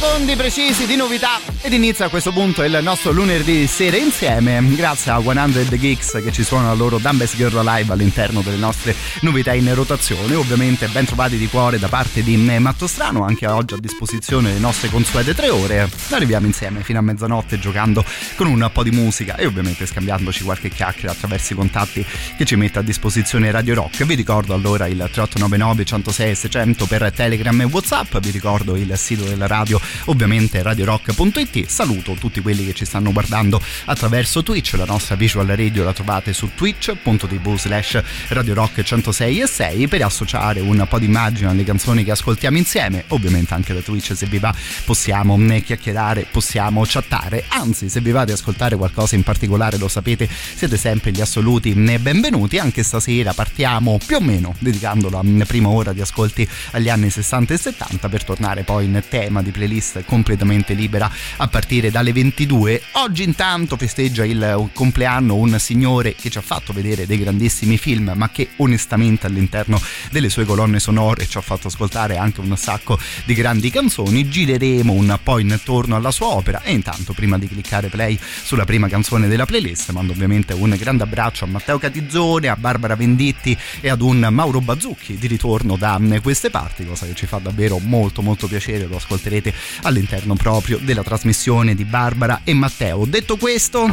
Secondi precisi di novità ed inizia a questo punto il nostro lunedì sera insieme. Grazie a 100 Geeks che ci suona la loro Dumbest Girl Live all'interno delle nostre novità in rotazione. Ovviamente ben trovati di cuore da parte di Matto Strano anche oggi a disposizione le nostre consuete tre ore. Arriviamo insieme fino a mezzanotte giocando con un po' di musica e ovviamente scambiandoci qualche chiacchiera attraverso i contatti che ci mette a disposizione Radio Rock. Vi ricordo allora il 3899 106 600 per Telegram e Whatsapp. Vi ricordo il sito della radio ovviamente radiorock.it. Saluto tutti quelli che ci stanno guardando attraverso Twitch, la nostra visual radio la trovate su twitch.tv slash radiorock 106 e 6 per associare un po' di immagine alle canzoni che ascoltiamo insieme, ovviamente anche da Twitch se vi va possiamo chiacchierare, possiamo chattare, anzi se vi va di ascoltare qualcosa in particolare lo sapete, siete sempre gli assoluti benvenuti, anche stasera partiamo più o meno dedicando la prima ora di ascolti agli anni 60 e 70 per tornare poi in tema di playlist completamente libera a partire dalle 22. Oggi intanto festeggia il compleanno un signore che ci ha fatto vedere dei grandissimi film, ma che onestamente all'interno delle sue colonne sonore ci ha fatto ascoltare anche un sacco di grandi canzoni. Gireremo un po' intorno alla sua opera e intanto prima di cliccare play sulla prima canzone della playlist mando ovviamente un grande abbraccio a Matteo Catizzone, a Barbara Venditti e ad un Mauro Bazzucchi di ritorno da queste parti, cosa che ci fa davvero molto molto piacere, lo ascolterete all'interno proprio della trasmissione di Barbara e Matteo. Detto questo,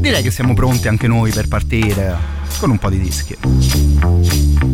direi che siamo pronti anche noi per partire con un po' di dischi.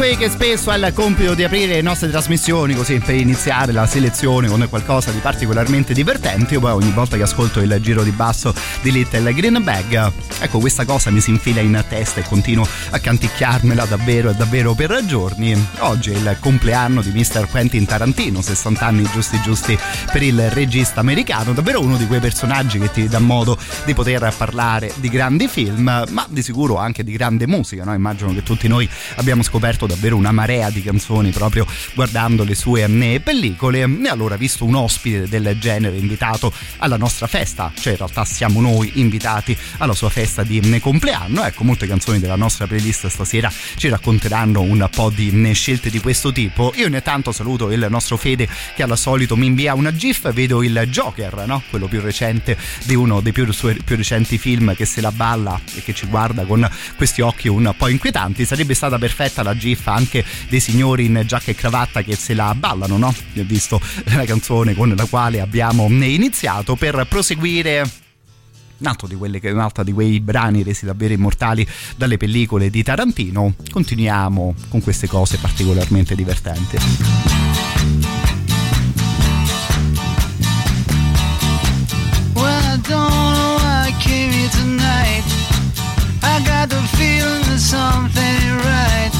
Qui che spesso ha il compito di aprire le nostre trasmissioni così per iniziare la selezione con qualcosa di particolarmente divertente. Io poi ogni volta che ascolto il giro di basso di Little Green Bag, ecco questa cosa mi si infila in testa e continuo a canticchiarmela davvero e davvero per giorni. Oggi è il compleanno di Mr. Quentin Tarantino, 60 anni giusti giusti per il regista americano, davvero uno di quei personaggi che ti dà modo di poter parlare di grandi film, ma di sicuro anche di grande musica, no? Immagino che tutti noi abbiamo scoperto davvero una marea di canzoni proprio guardando le sue pellicole e allora visto un ospite del genere invitato alla nostra festa, cioè in realtà siamo noi invitati alla sua festa di compleanno, ecco molte canzoni della nostra playlist stasera ci racconteranno un po' di scelte di questo tipo. Io intanto saluto il nostro Fede che al solito mi invia una GIF, vedo il Joker, no? quello più recente di uno dei più, più recenti film che se la balla e che ci guarda con questi occhi un po' inquietanti. Sarebbe stata perfetta la GIF anche dei signori in giacca e cravatta che se la ballano, no? Visto la canzone con la quale abbiamo iniziato per proseguire un altro di, quei brani resi davvero immortali dalle pellicole di Tarantino. Continuiamo con queste cose particolarmente divertenti. Well, I got the feeling that something right.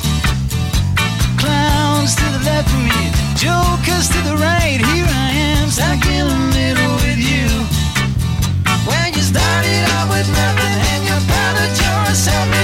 Left of me, jokers to the right. Here I am, stuck in the middle with you. When you started out with nothing and you're proud that you're a self-made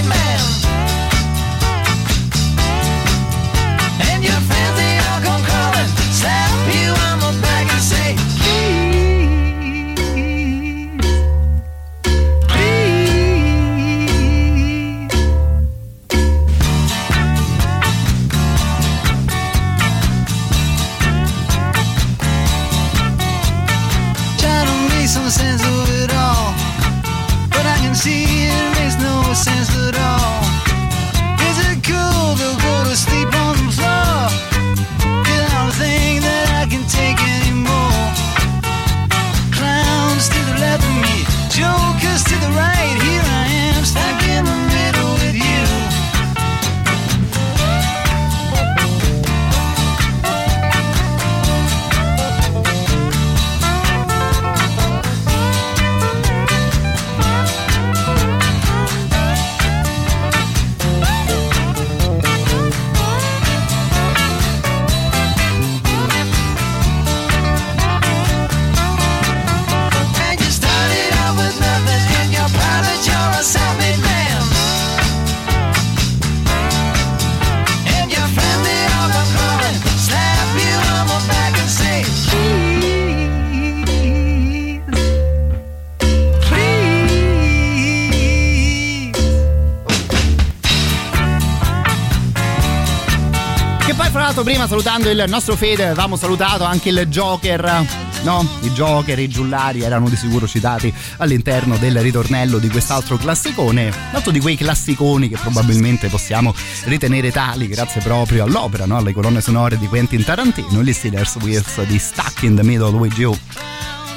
L'altro prima salutando il nostro Fede avevamo salutato anche il Joker, no? I Joker, i giullari erano di sicuro citati all'interno del ritornello di quest'altro classicone, altro di quei classiconi che probabilmente possiamo ritenere tali grazie proprio all'opera, no? alle colonne sonore di Quentin Tarantino, gli Steelers Wheels di Stuck in the Middle with You.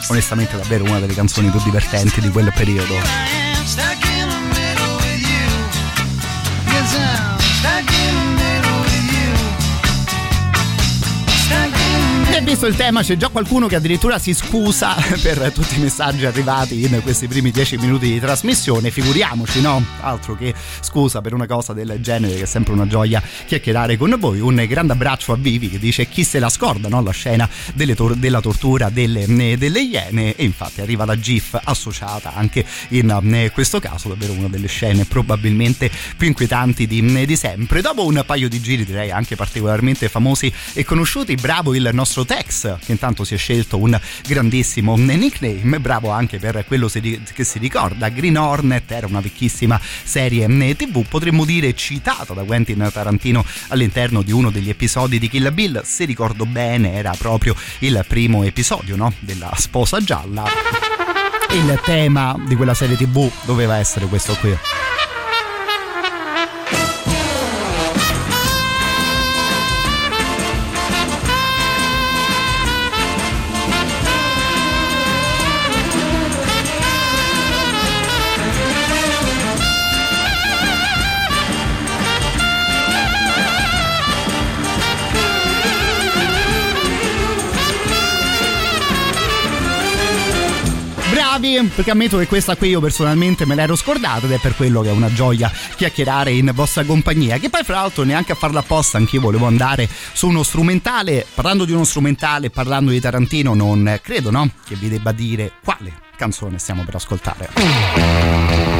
Onestamente davvero una delle canzoni più divertenti di quel periodo. E visto il tema c'è già qualcuno che addirittura si scusa per tutti i messaggi arrivati in questi primi dieci minuti di trasmissione, figuriamoci no? Altro che scusa per una cosa del genere che è sempre una gioia chiacchierare con voi. Un grande abbraccio a Vivi che dice chi se la scorda no? la scena tor- della tortura delle, delle iene e infatti arriva la GIF associata anche in questo caso, davvero una delle scene probabilmente più inquietanti di, di sempre. Dopo un paio di giri direi anche particolarmente famosi e conosciuti, bravo il nostro Tex, che intanto si è scelto un grandissimo nickname, bravo anche per quello che si ricorda. Green Hornet era una vecchissima serie TV, potremmo dire citata da Quentin Tarantino all'interno di uno degli episodi di Kill Bill, se ricordo bene era proprio il primo episodio no? della sposa gialla. Il tema di quella serie TV doveva essere questo qui. Bravi perché ammetto che questa qui io personalmente me l'ero scordata ed è per quello che è una gioia chiacchierare in vostra compagnia che poi fra l'altro neanche a farla apposta anch'io volevo andare su uno strumentale. Parlando di uno strumentale parlando di Tarantino non credo no? Che vi debba dire quale canzone stiamo per ascoltare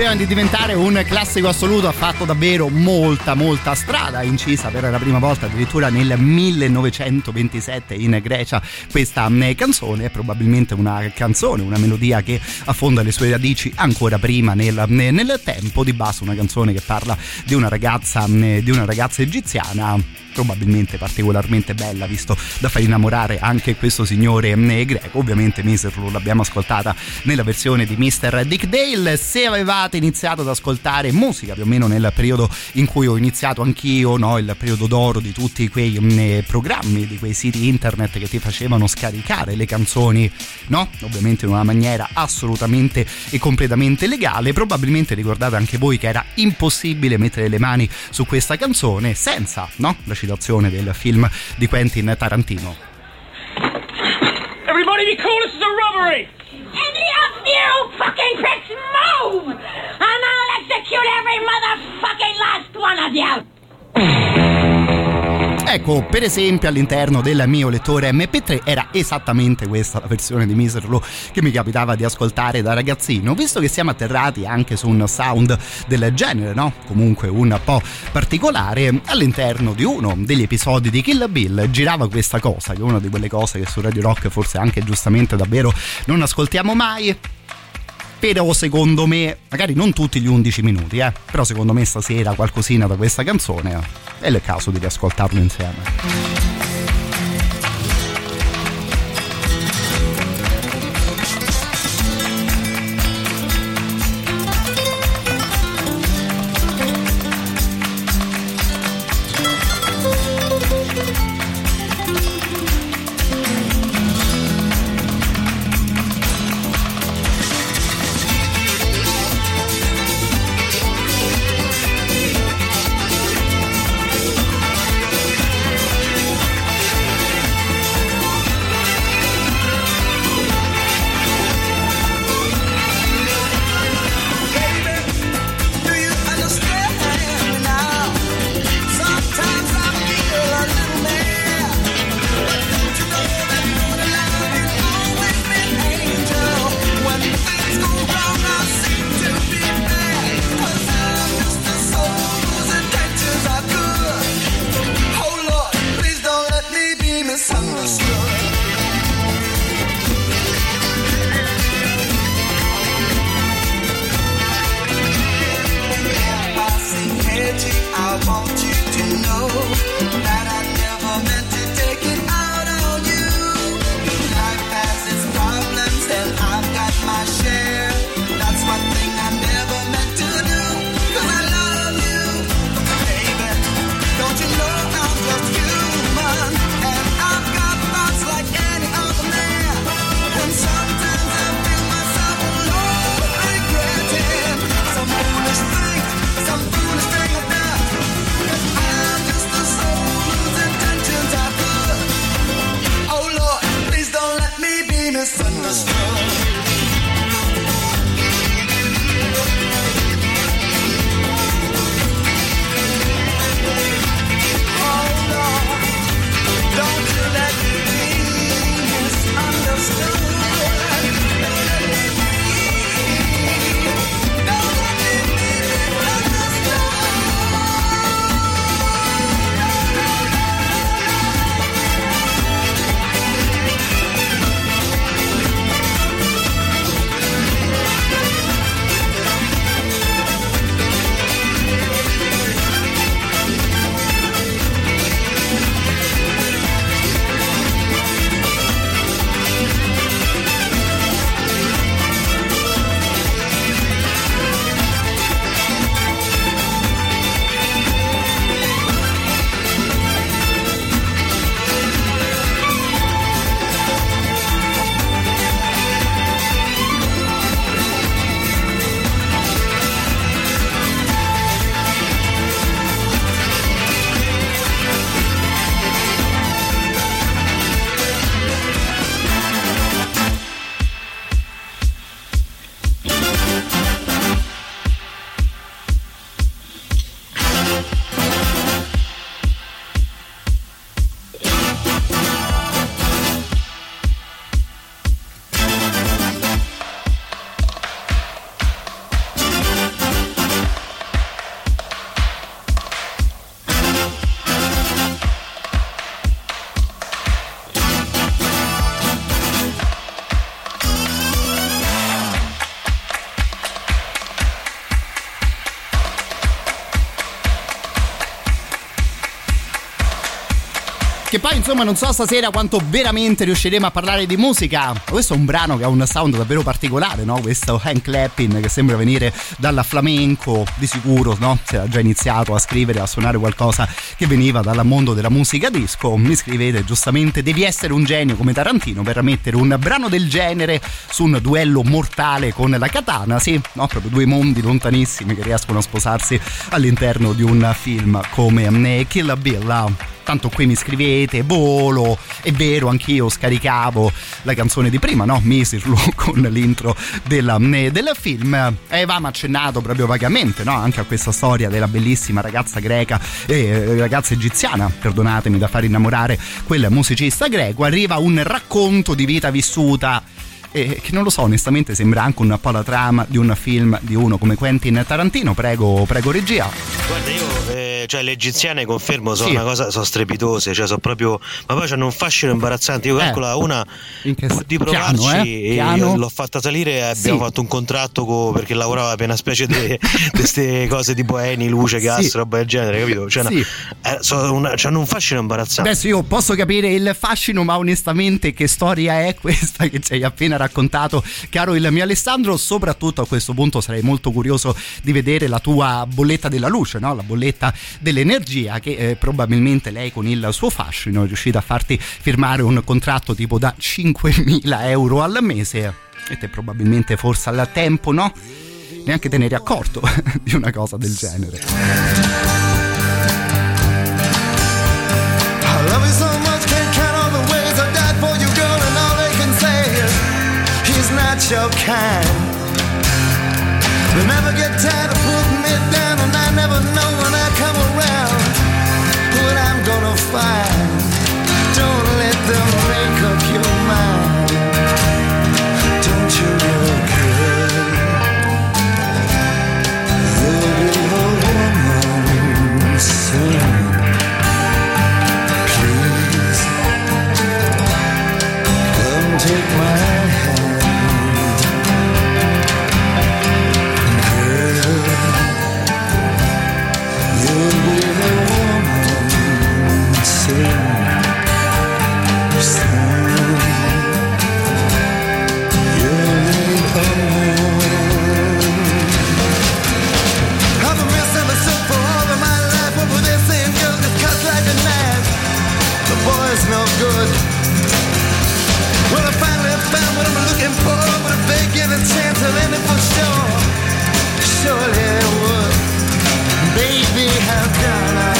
prima di diventare un classico assoluto ha fatto davvero molta molta strada, incisa per la prima volta addirittura nel 1927 in Grecia questa mm, canzone è probabilmente una canzone, una melodia che affonda le sue radici ancora prima nel, mm, nel tempo, di base una canzone che parla di una ragazza, mm, di una ragazza egiziana probabilmente particolarmente bella visto da far innamorare anche questo signore eh, greco ovviamente Miserlo l'abbiamo ascoltata nella versione di Mr. Dick Dale se avevate iniziato ad ascoltare musica più o meno nel periodo in cui ho iniziato anch'io no? il periodo d'oro di tutti quei mm, programmi di quei siti internet che ti facevano scaricare le canzoni no? ovviamente in una maniera assolutamente e completamente legale probabilmente ricordate anche voi che era impossibile mettere le mani su questa canzone senza no? Citazione del film di Quentin Tarantino. Everybody be cool, this is a robbery! Any of you fucking pricks move! And I'll execute every motherfucking last one of you! Ecco, per esempio all'interno del mio lettore MP3 era esattamente questa la versione di Miserlo che mi capitava di ascoltare da ragazzino, visto che siamo atterrati anche su un sound del genere, no? Comunque un po' particolare, all'interno di uno degli episodi di Kill Bill girava questa cosa, che è una di quelle cose che su Radio Rock forse anche giustamente davvero non ascoltiamo mai però secondo me, magari non tutti gli 11 minuti, eh, però secondo me stasera qualcosina da questa canzone eh, è il caso di riascoltarlo insieme. Insomma non so stasera quanto veramente riusciremo a parlare di musica. Questo è un brano che ha un sound davvero particolare, no? Questo hand clapping che sembra venire dalla flamenco, di sicuro, no? Si era già iniziato a scrivere, a suonare qualcosa che veniva dal mondo della musica disco. Mi scrivete giustamente, devi essere un genio come Tarantino per mettere un brano del genere su un duello mortale con la katana, sì, no? Proprio due mondi lontanissimi che riescono a sposarsi all'interno di un film come Kill Bill tanto qui mi scrivete, volo, è vero, anch'io scaricavo la canzone di prima, no? Misirlu con l'intro della, del film. Avevamo accennato proprio vagamente, no? Anche a questa storia della bellissima ragazza greca, eh, ragazza egiziana, perdonatemi da far innamorare quel musicista greco. Arriva un racconto di vita vissuta e che non lo so, onestamente sembra anche un po' la trama di un film di uno come Quentin Tarantino. Prego, prego regia. Guarda, io eh, cioè le egiziane confermo sono Sì. una cosa, sono strepitose, cioè sono proprio. Ma poi hanno un fascino imbarazzante. Io Eh. calcola una In che di piano, provarci eh? e Piano? l'ho fatta salire e abbiamo Sì. fatto un contratto co- perché lavorava per una specie di queste cose tipo Eni, luce, gas, Sì. roba del genere, capito? Cioè, Sì. una- eh, sono una- hanno un fascino imbarazzante. Adesso io posso capire il fascino, ma onestamente che storia è questa che ci hai appena raccontato, caro il mio Alessandro? Soprattutto a questo punto sarei molto curioso di vedere la tua bolletta della luce, no? la bolletta dell'energia che eh, probabilmente lei con il suo fascino è riuscita a farti firmare un contratto tipo da 5.000 euro al mese e te probabilmente forse al tempo, no? Neanche te ne eri accorto di una cosa del genere. He's not your kind. They chance, I'll end it for sure. Surely I would. Baby, how can I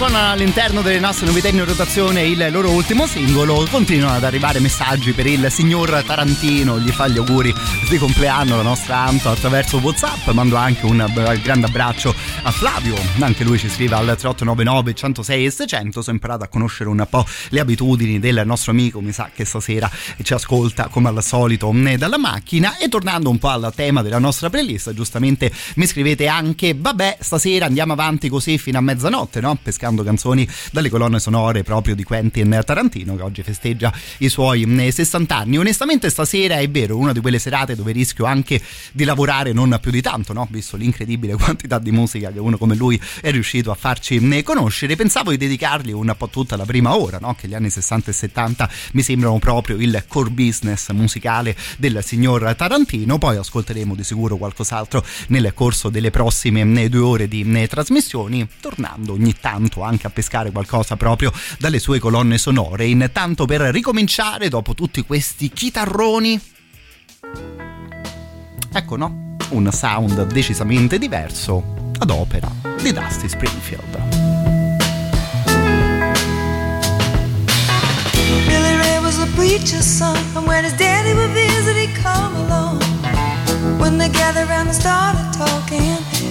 Suonano all'interno delle nostre novità in rotazione il loro ultimo singolo, continuano ad arrivare messaggi per il signor Tarantino, gli fa gli auguri di compleanno la nostra Anto attraverso Whatsapp, mando anche un grande abbraccio a Flavio, anche lui ci scrive al 3899 106 e 600, sono imparato a conoscere un po' le abitudini del nostro amico, mi sa che stasera ci ascolta come al solito né dalla macchina. E tornando un po' al tema della nostra playlist, giustamente mi scrivete anche vabbè stasera andiamo avanti così fino a mezzanotte, no? pescando canzoni dalle colonne sonore proprio di Quentin Tarantino che oggi festeggia i suoi eh, 60 anni. Onestamente stasera è vero, una di quelle serate dove rischio anche di lavorare non più di tanto, no? visto l'incredibile quantità di musica che uno come lui è riuscito a farci eh, conoscere. Pensavo di dedicargli un po' tutta la prima ora, no? che gli anni 60 e 70 mi sembrano proprio il core business musicale del signor Tarantino, poi ascolteremo di sicuro qualcos'altro nel corso delle prossime eh, due ore di trasmissioni, tornando ogni tanto anche a pescare qualcosa proprio dalle sue colonne sonore. Intanto per ricominciare, dopo tutti questi chitarroni, ecco no, un sound decisamente diverso ad opera di Dusty Springfield. Preacher's son, and when his daddy would visit, he'd come along. When they gathered around and started talking,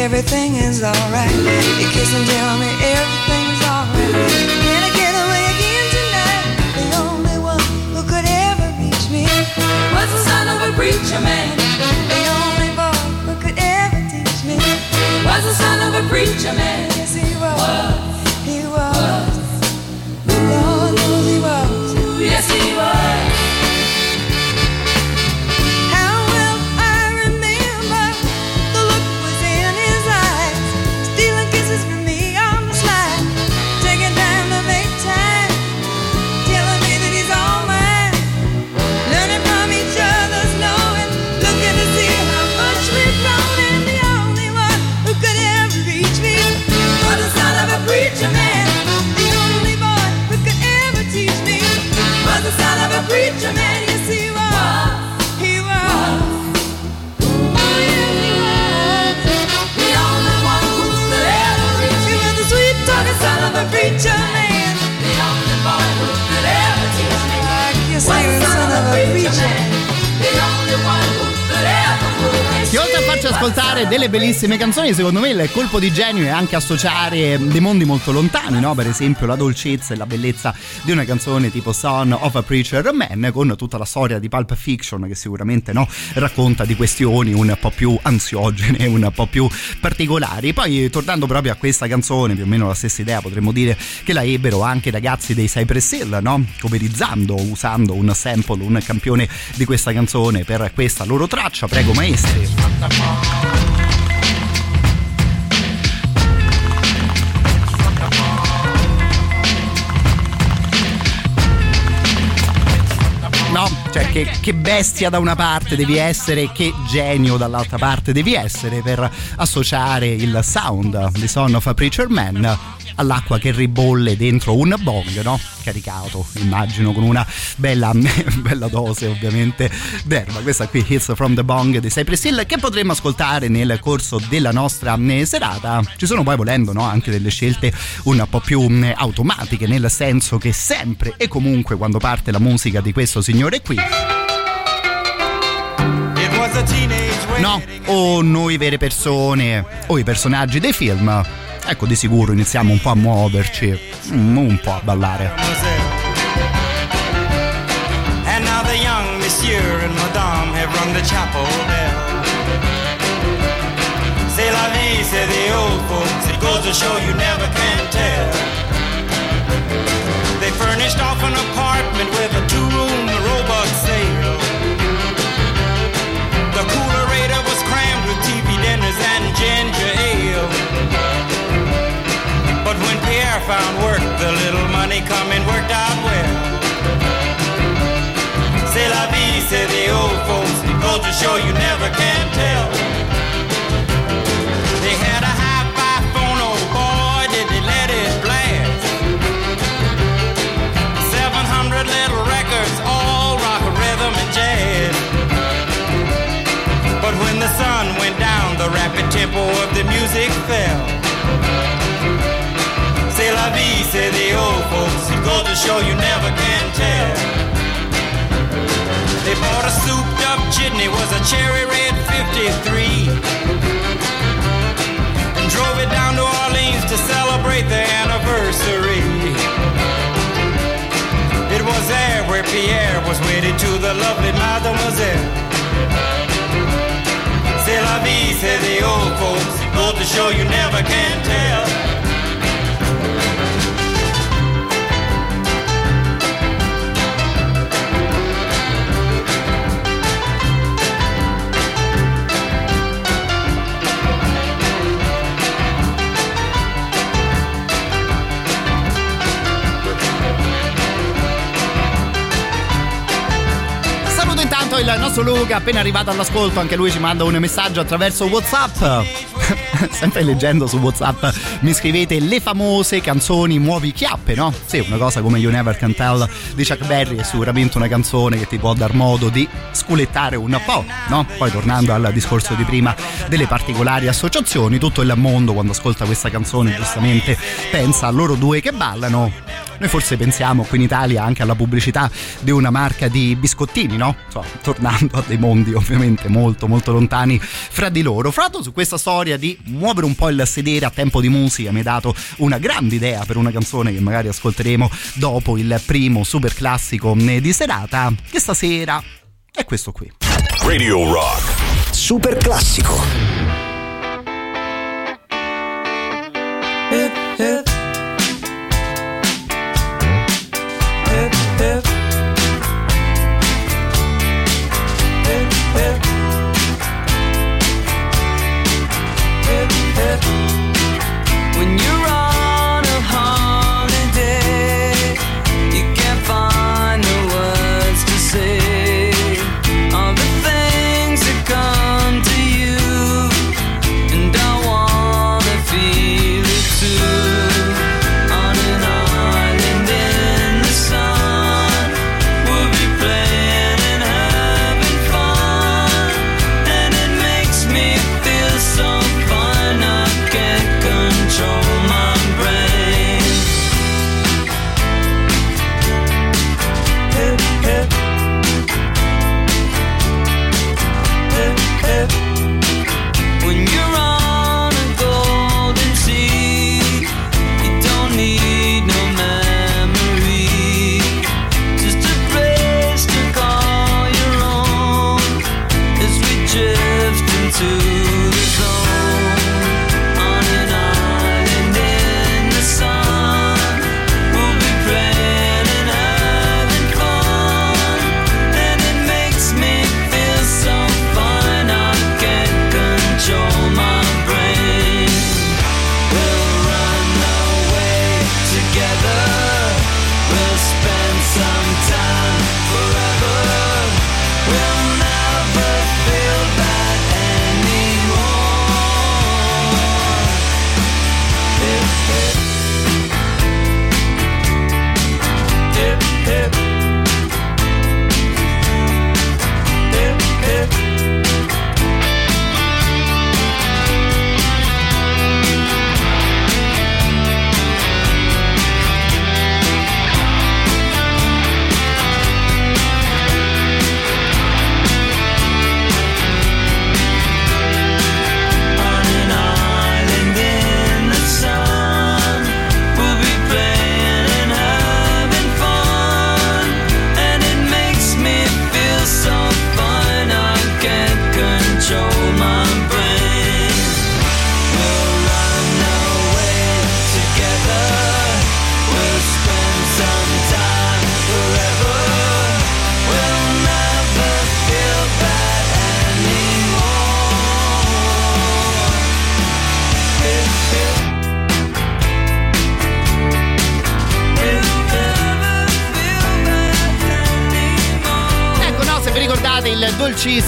Everything is alright. He kiss and tell me everything's alright. Can I get away again tonight? The only one who could ever reach me was the son of a preacher man. The only boy who could ever teach me was the son of a preacher man. Yes, he was. He ascoltare delle bellissime canzoni, secondo me il colpo di genio è anche associare dei mondi molto lontani, no? per esempio la dolcezza e la bellezza di una canzone tipo Son of a Preacher Man con tutta la storia di Pulp Fiction che sicuramente no? racconta di questioni un po' più ansiogene, un po' più particolari. Poi tornando proprio a questa canzone, più o meno la stessa idea potremmo dire che la ebbero anche i ragazzi dei Cypress Hill, no? coverizzando, usando un sample, un campione di questa canzone per questa loro traccia. Prego maestri. Cioè che, che bestia da una parte devi essere, che genio dall'altra parte devi essere per associare il sound di Son of a Preacher Man all'acqua che ribolle dentro un bong, no? Caricato, immagino, con una bella, bella dose ovviamente d'erba. Questa qui, Hits from the Bong di Cypress Hill, che potremmo ascoltare nel corso della nostra eh, serata. Ci sono poi volendo no? anche delle scelte un po' più mh, automatiche, nel senso che sempre e comunque quando parte la musica di questo signore qui. No, o noi vere persone o i personaggi dei film. Ecco, di sicuro iniziamo un po' a muoverci, mm, un po' a ballare. And now the young monsieur and madame have rung the chapel bell. C'est la vie, say the old folks. It goes to show you never can tell. They furnished off an apartment with a two-room robot sale. The coolerator was crammed with TV dinners and ginger ale. When Pierre found work, the little money coming worked out well. C'est la vie, say the old folks. Goes to show you never can tell. They had a hi-fi phone, oh boy, did they let it blast. 700 little records, all rock, rhythm, and jazz. But when the sun went down, the rapid tempo of the music fell. Say the old folks. Goes to show you never can tell. They bought a souped up jitney, was a cherry red 53. And drove it down to Orleans to celebrate their anniversary. It was there where Pierre was wedded to the lovely mademoiselle. C'est la vie, say the old folks. Goes to show you never can tell. Il nostro Luca, appena arrivato all'ascolto, anche lui ci manda un messaggio attraverso WhatsApp. Sempre leggendo su WhatsApp mi scrivete le famose canzoni Muovi Chiappe, no? Sì, una cosa come You Never Can Tell di Chuck Berry è sicuramente una canzone che ti può dar modo di sculettare un po', no? Poi tornando al discorso di prima delle particolari associazioni, tutto il mondo quando ascolta questa canzone giustamente pensa a loro due che ballano. Noi forse pensiamo qui in Italia anche alla pubblicità di una marca di biscottini, no? Insomma, tornando a dei mondi ovviamente molto molto lontani fra di loro. Fra l'altro su questa storia di muovere un po' il sedere a tempo di musica mi ha dato una grande idea per una canzone che magari ascolteremo dopo il primo super classico di serata che stasera è questo qui. Radio Rock. Super classico. Hip, hip. Hip,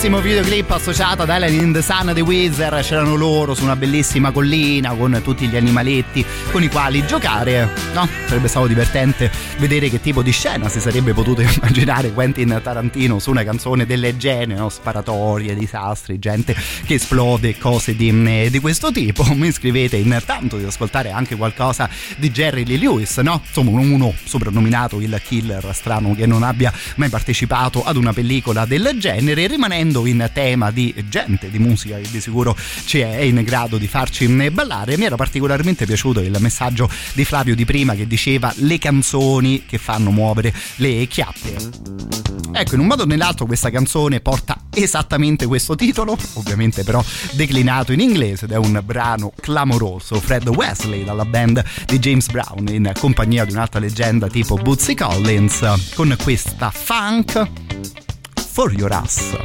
dolcissimo videoclip associato ad Ellen in the Sun dei Wizard? C'erano loro su una bellissima collina con tutti gli animaletti con i quali giocare, no? Sarebbe stato divertente vedere che tipo di scena si sarebbe potuto immaginare Quentin Tarantino su una canzone delle gene, no? Sparatorie, disastri, gente che esplode, cose di, di questo tipo. Mi scrivete intanto di ascoltare anche qualcosa di Jerry Lee Lewis, no? Insomma, uno soprannominato il killer strano che non abbia mai partecipato ad una pellicola del genere, rimanendo in tema di gente, di musica che di sicuro ci è in grado di farci ballare. Mi era particolarmente piaciuto il messaggio di Flavio di prima che diceva le canzoni che fanno muovere le chiappe. Ecco, in un modo o nell'altro questa canzone porta esattamente questo titolo, ovviamente però declinato in inglese ed è un brano clamoroso. Fred Wesley dalla band di James Brown in compagnia di un'altra leggenda tipo Bootsy Collins con questa funk for your ass.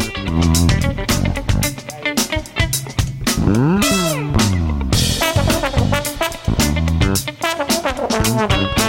onestamente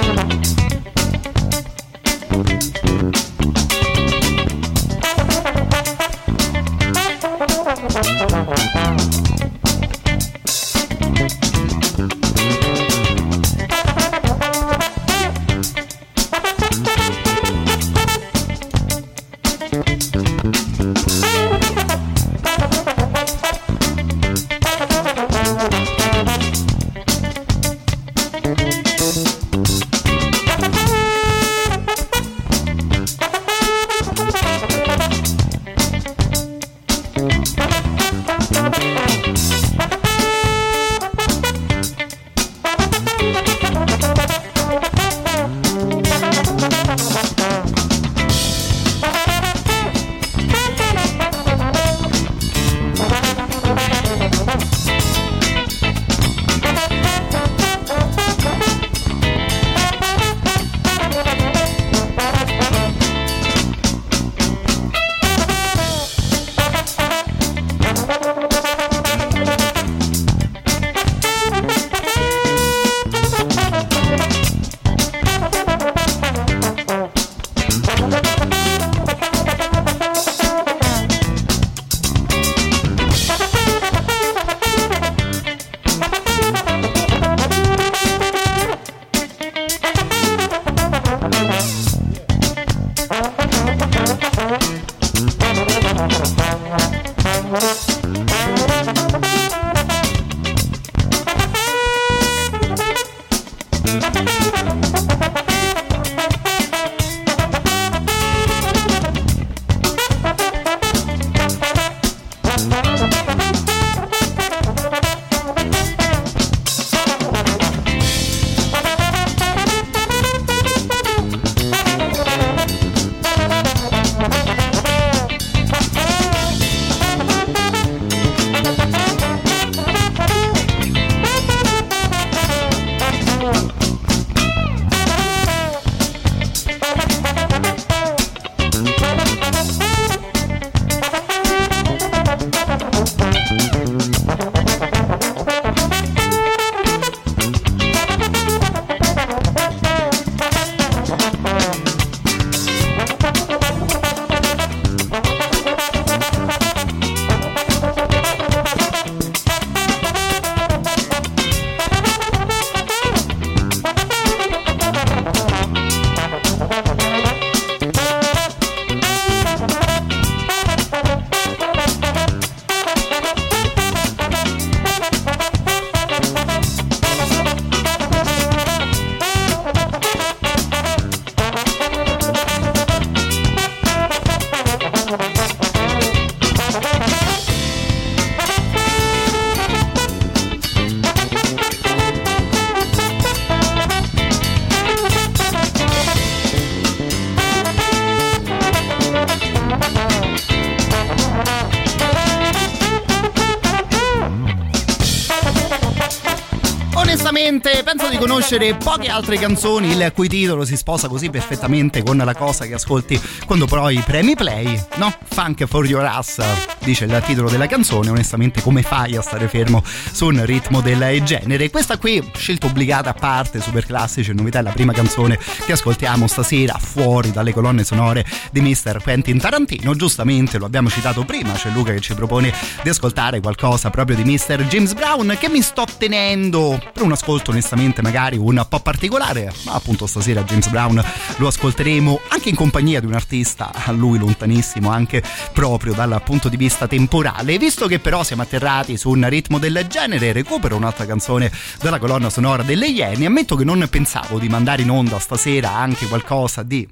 conoscere poche altre canzoni il cui titolo si sposa così perfettamente con la cosa che ascolti quando poi premi play, no? Funk for your ass. dice il titolo della canzone, onestamente come fai a stare fermo su un ritmo del genere? Questa qui, scelta obbligata a parte, super classici e novità, è la prima canzone che ascoltiamo stasera fuori dalle colonne sonore di Mr. Quentin Tarantino. Giustamente lo abbiamo citato prima, c'è Luca che ci propone di ascoltare qualcosa proprio di Mr. James Brown che mi sto tenendo per un ascolto onestamente magari un po' particolare, ma appunto stasera James Brown lo ascolteremo anche in compagnia di un artista a lui lontanissimo anche proprio dal punto di vista temporale. Visto che però siamo atterrati su un ritmo del genere, recupero un'altra canzone della colonna sonora delle Iene. Ammetto che non pensavo di mandare in onda stasera anche qualcosa di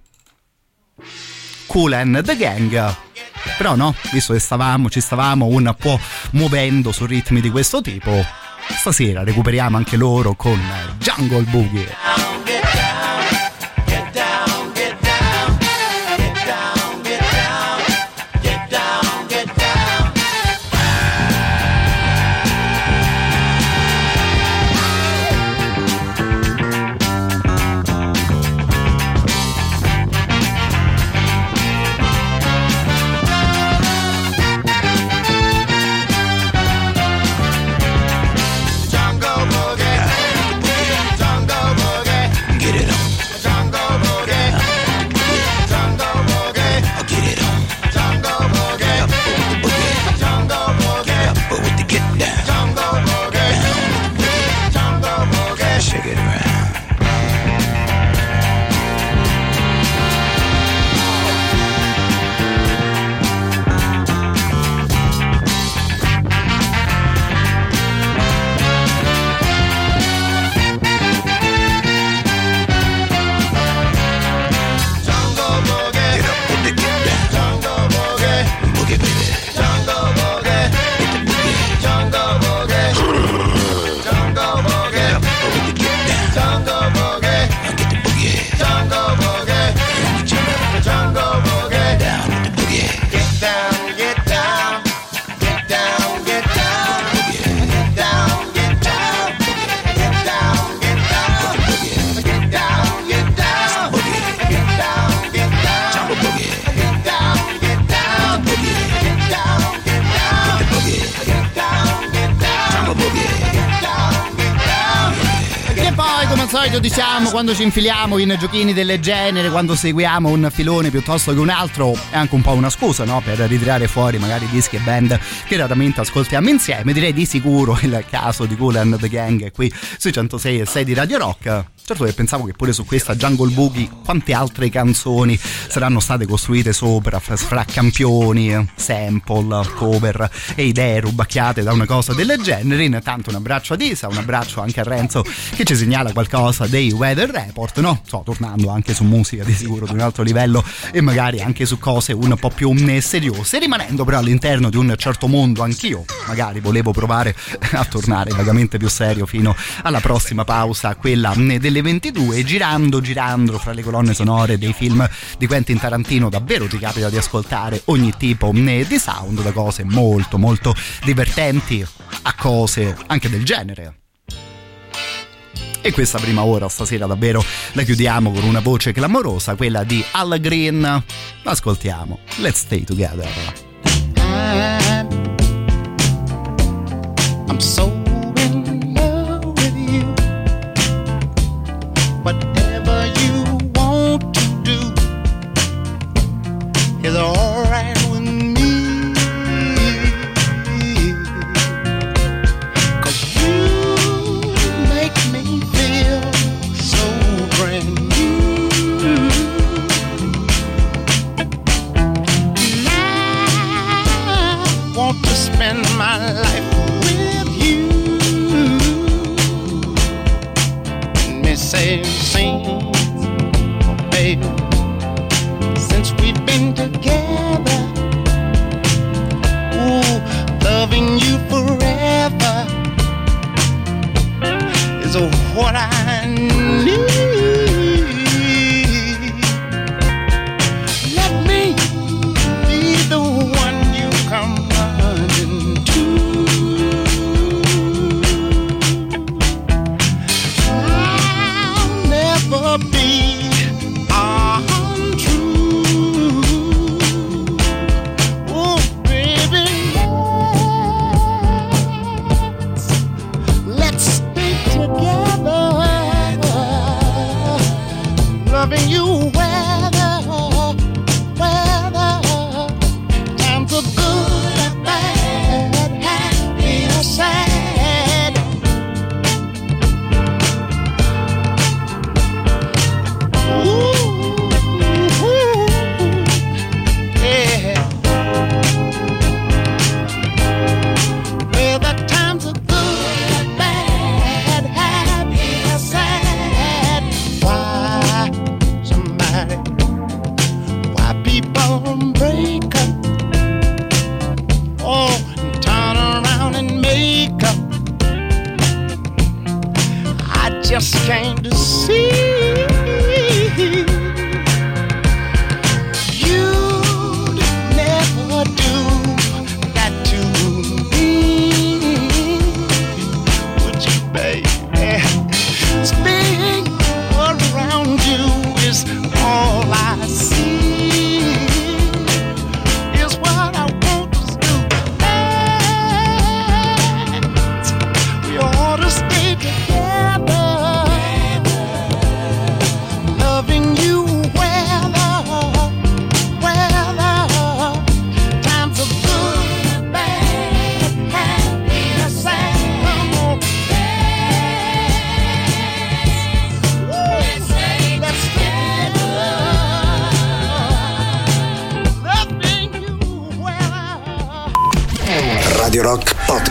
Cool and the Gang. Però no, visto che stavamo, ci stavamo un po' muovendo su ritmi di questo tipo, stasera recuperiamo anche loro con Jungle Boogie. Diciamo quando ci infiliamo in giochini del genere, quando seguiamo un filone piuttosto che un altro, è anche un po' una scusa, no? Per ritirare fuori magari dischi e band che raramente ascoltiamo insieme. Direi di sicuro il caso di Cool and the Gang qui sui 106 e 6 di Radio Rock. Certo che pensavo che pure su questa Jungle Boogie quante altre canzoni saranno state costruite sopra, fra, campioni, sample, cover e idee rubacchiate da una cosa del genere. Intanto un abbraccio a Isa, un abbraccio anche a Renzo che ci segnala qualcosa dei Weather Report, no? So, tornando anche su musica di sicuro di un altro livello e magari anche su cose un po' più mm, seriose, rimanendo però all'interno di un certo mondo anch'io, magari volevo provare a tornare vagamente più serio fino alla prossima pausa, quella mm, delle 22, girando, girando fra le colonne sonore dei film di Quentin Tarantino, davvero ti capita di ascoltare ogni tipo mm, di sound, da cose molto molto divertenti a cose anche del genere. E questa prima ora stasera davvero la chiudiamo con una voce clamorosa, quella di Al Green. Ascoltiamo. Let's stay together. I'm so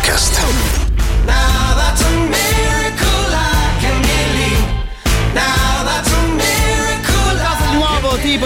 Podcast.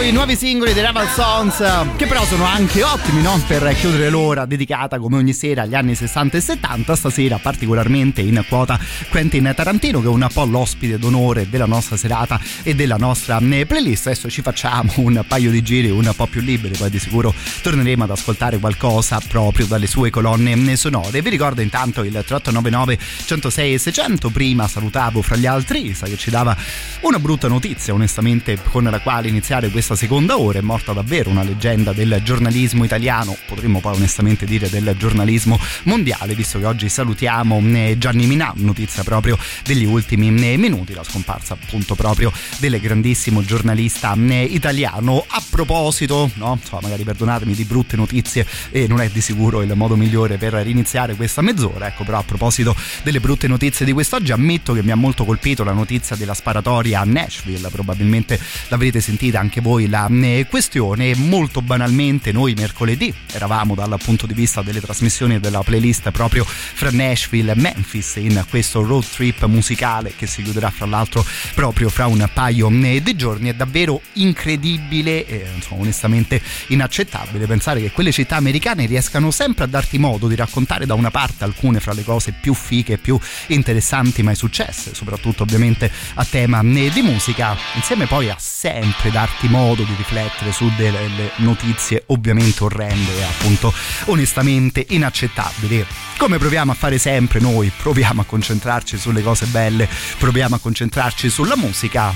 I nuovi singoli dei Rival Songs che però sono anche ottimi no? per chiudere l'ora dedicata come ogni sera agli anni 60 e 70 stasera particolarmente in quota Quentin Tarantino che è un po' l'ospite d'onore della nostra serata e della nostra eh, playlist adesso ci facciamo un paio di giri un po' più liberi poi di sicuro torneremo ad ascoltare qualcosa proprio dalle sue colonne eh, sonore vi ricordo intanto il 3899 106 e 600 prima salutavo fra gli altri Isa che ci dava una brutta notizia onestamente con la quale iniziare questa seconda ora è morta davvero una leggenda del giornalismo italiano potremmo poi onestamente dire del giornalismo mondiale visto che oggi salutiamo eh, Gianni Minà notizia proprio degli ultimi eh, minuti la scomparsa appunto proprio del grandissimo giornalista eh, italiano. A proposito no insomma magari perdonatemi di brutte notizie e non è di sicuro il modo migliore per riniziare questa mezz'ora ecco però a proposito delle brutte notizie di quest'oggi ammetto che mi ha molto colpito la notizia della sparatoria a Nashville probabilmente l'avrete sentita anche voi la eh, questione molto banalmente noi mercoledì eravamo dal punto di vista delle trasmissioni e della playlist proprio fra Nashville e Memphis in questo road trip musicale che si chiuderà fra l'altro proprio fra un paio eh, di giorni. È davvero incredibile e insomma, onestamente inaccettabile pensare che quelle città americane riescano sempre a darti modo di raccontare da una parte alcune fra le cose più fiche e più interessanti mai successe soprattutto ovviamente a tema eh, di musica insieme poi a sempre darti modo di riflettere su delle notizie ovviamente orrende e appunto onestamente inaccettabili. Come proviamo a fare sempre noi? Proviamo a concentrarci sulle cose belle proviamo a concentrarci sulla musica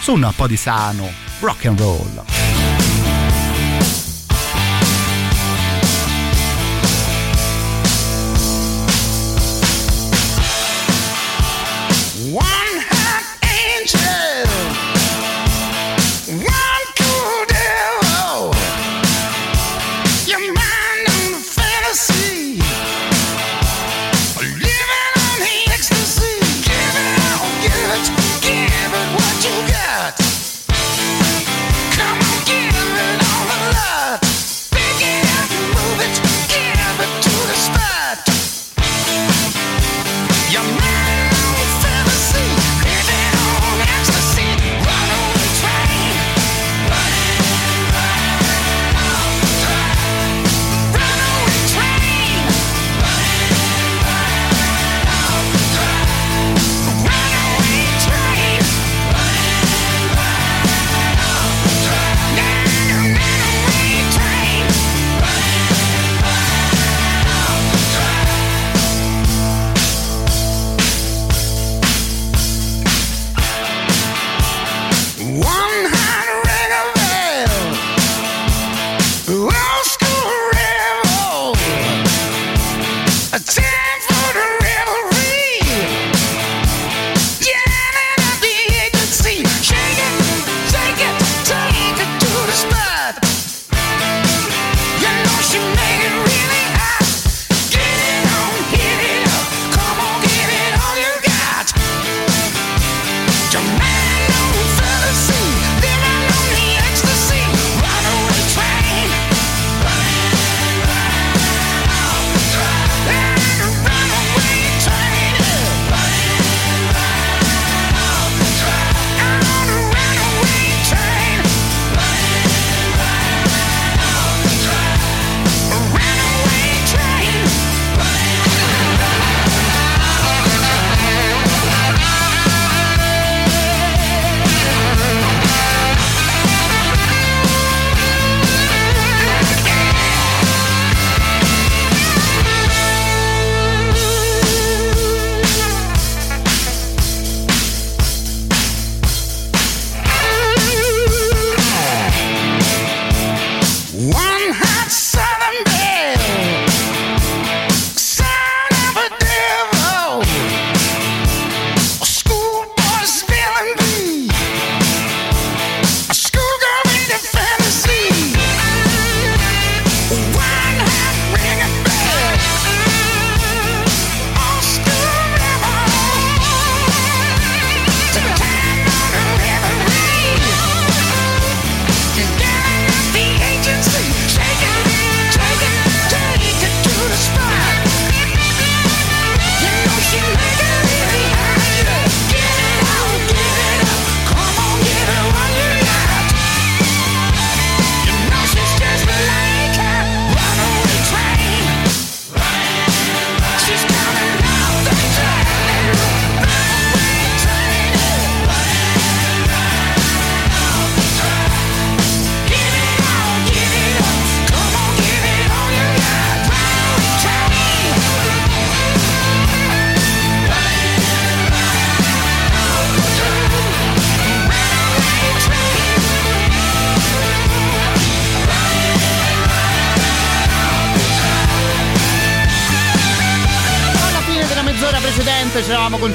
su un po' di sano rock and roll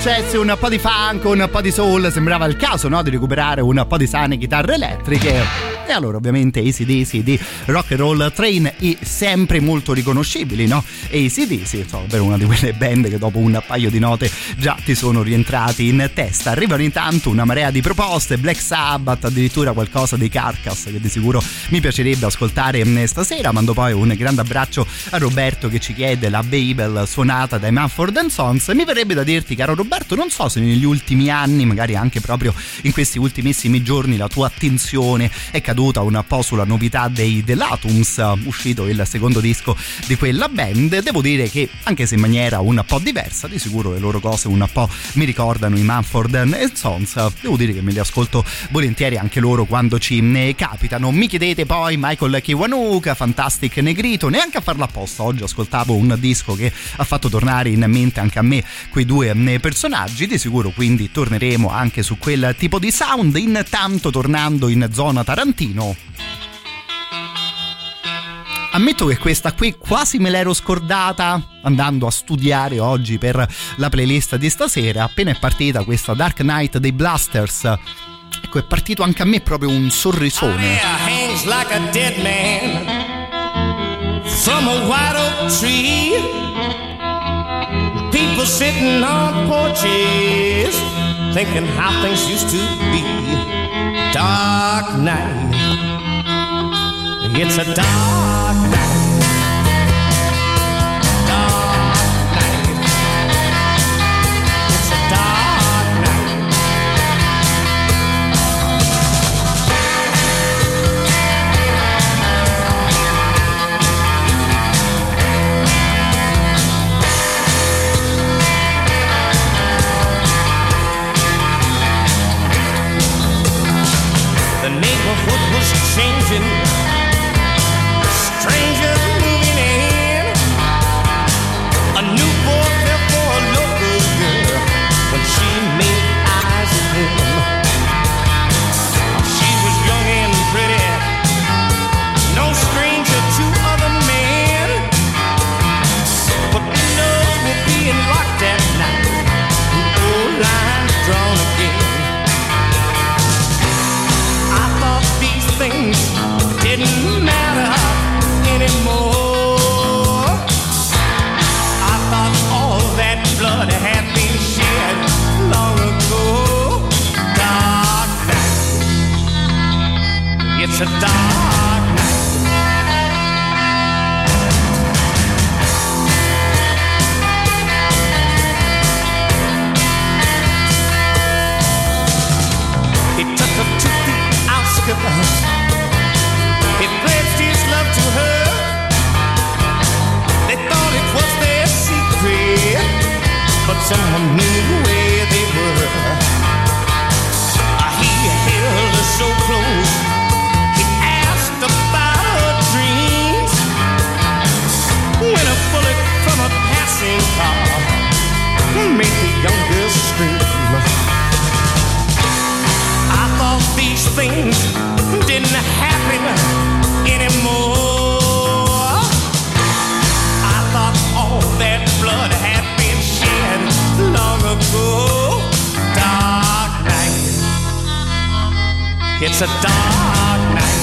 concessi un po' di funk, un po' di soul, sembrava il caso no, di recuperare un po' di sane chitarre elettriche. E allora ovviamente ACDC di Rock and Roll Train e sempre molto riconoscibili, no? ACDC, insomma, per una di quelle band che dopo un paio di note già ti sono rientrati in testa. Arrivano intanto una marea di proposte, Black Sabbath, addirittura qualcosa dei Carcass che di sicuro mi piacerebbe ascoltare mm, stasera. Mando poi un grande abbraccio a Roberto che ci chiede la Babel suonata dai Manford Sons. Mi verrebbe da dirti, caro Roberto, non so se negli ultimi anni, magari anche proprio in questi ultimissimi giorni, la tua attenzione è caduta un po' sulla novità dei Delatums, uscito il secondo disco di quella band. Devo dire che, anche se in maniera un po' diversa, di sicuro le loro cose un po' mi ricordano i Manford Sons. Devo dire che me li ascolto volentieri anche loro quando ci ne capitano. Mi chiedete poi Michael Kiwanuka, Fantastic Negrito, neanche a farla apposta. Oggi ascoltavo un disco che ha fatto tornare in mente anche a me quei due eh, personaggi. Di sicuro quindi torneremo anche su quel tipo di sound. Intanto tornando in zona Tarantino. Ammetto che questa qui quasi me l'ero scordata andando a studiare oggi per la playlist di stasera. Appena è partita questa Dark Knight dei Blasters. Ecco, è partito anche a me proprio un sorrisone. hangs like a dead man from a white oak tree. Sitting on porches thinking how things used to be. Dark night. And it's a dark night. it's a dark night. He took her to the outskirts. He pledged his love to her. They thought it was their secret, but someone knew. things didn't happen anymore. I thought all that blood had been shed long ago. Dark night. It's a dark night.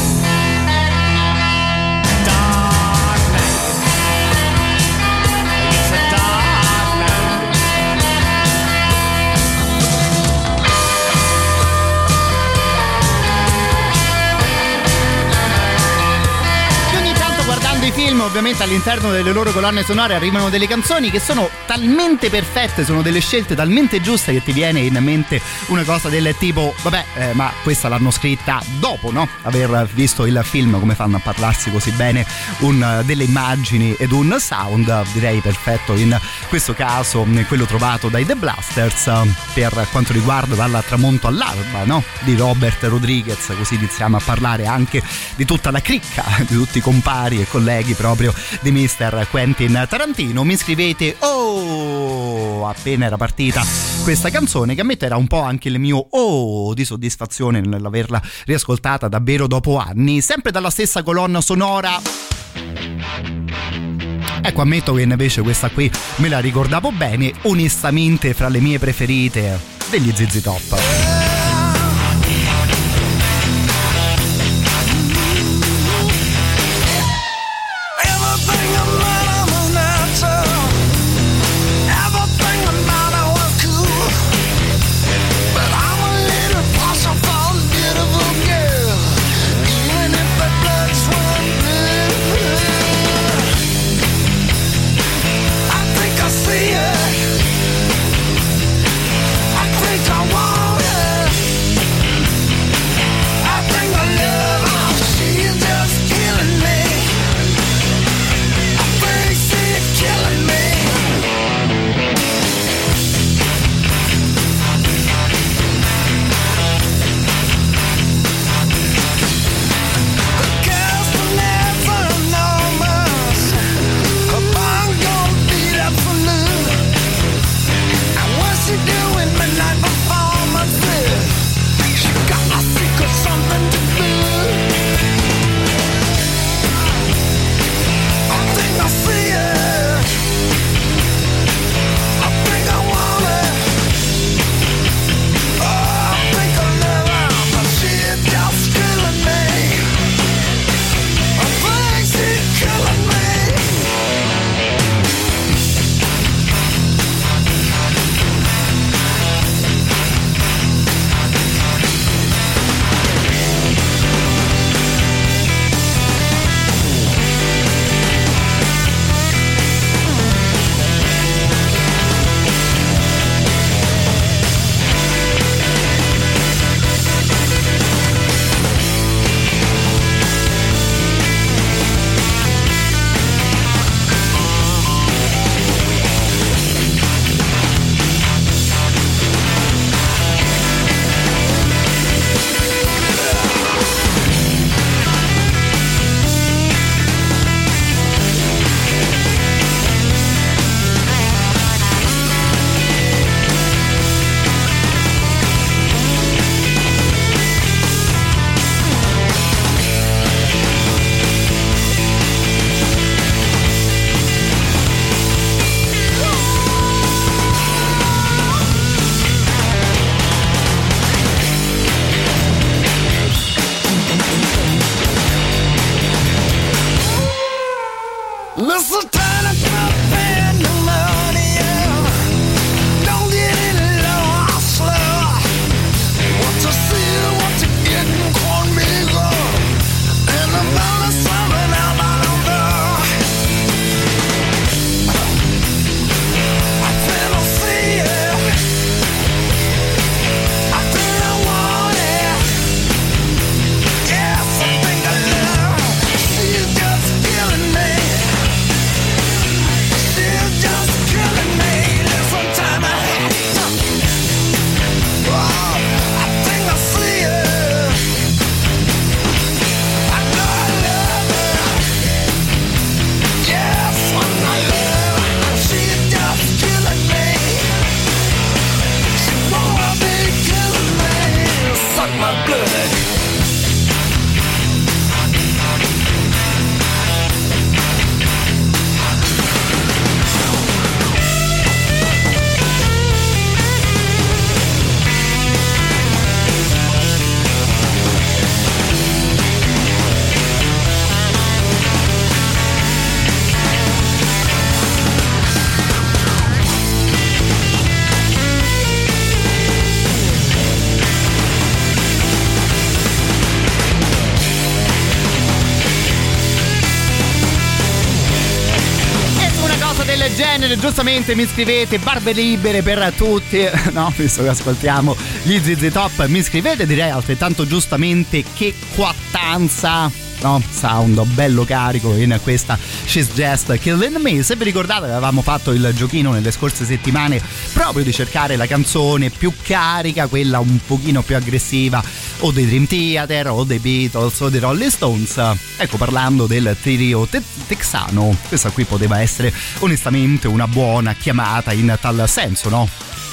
Film, ovviamente all'interno delle loro colonne sonore arrivano delle canzoni che sono talmente perfette, sono delle scelte talmente giuste che ti viene in mente una cosa del tipo, vabbè, eh, ma questa l'hanno scritta dopo, no? Aver visto il film, come fanno a parlarsi così bene un- delle immagini ed un sound, direi perfetto in questo caso, mh, quello trovato dai The Blasters eh, per quanto riguarda dal tramonto all'alba, no? Di Robert Rodriguez, così iniziamo a parlare anche di tutta la cricca, di tutti i compari e colleghi proprio di Mr. Quentin Tarantino. Mi scrivete, oh, appena era partita questa canzone che a me era un po' anche il mio oh di soddisfazione nell'averla riascoltata davvero dopo anni, sempre dalla stessa colonna sonora. Ecco, ammetto che invece questa qui me la ricordavo bene, onestamente fra le mie preferite degli ZZ Top. Genere, giustamente mi scrivete barbe libere per tutti, no? Visto che ascoltiamo gli ZZ Top, mi scrivete direi altrettanto giustamente che quattanza no? sound bello carico in questa She's Just Killing Me. Se vi ricordate avevamo fatto il giochino nelle scorse settimane proprio di cercare la canzone più carica, quella un pochino più aggressiva o dei Dream Theater o dei Beatles o dei Rolling Stones. Ecco parlando del trio te- texano, questa qui poteva essere onestamente una buona chiamata in tal senso, no?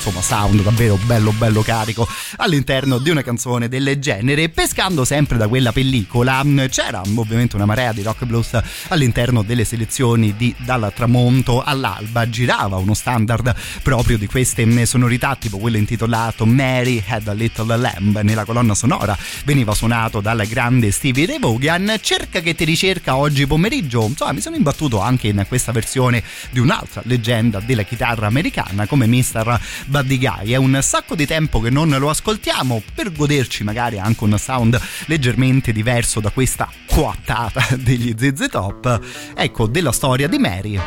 Insomma sound davvero bello bello carico all'interno di una canzone del genere. Pescando sempre da quella pellicola c'era ovviamente una marea di rock blues all'interno delle selezioni di Dal tramonto all'alba. Girava uno standard proprio di queste sonorità tipo quello intitolato Mary Had a Little Lamb. Nella colonna sonora veniva suonato dal grande Stevie Ray Vaughan. Cerca che ti ricerca oggi pomeriggio. Insomma mi sono imbattuto anche in questa versione di un'altra leggenda della chitarra americana come Mr. Buddy Guy. È un sacco di tempo che non lo ascoltiamo per goderci magari anche un sound leggermente diverso da questa quattata degli ZZ Top. Ecco, della storia di Mary.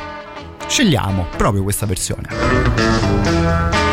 Scegliamo proprio questa versione.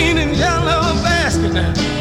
Green and yellow basket. I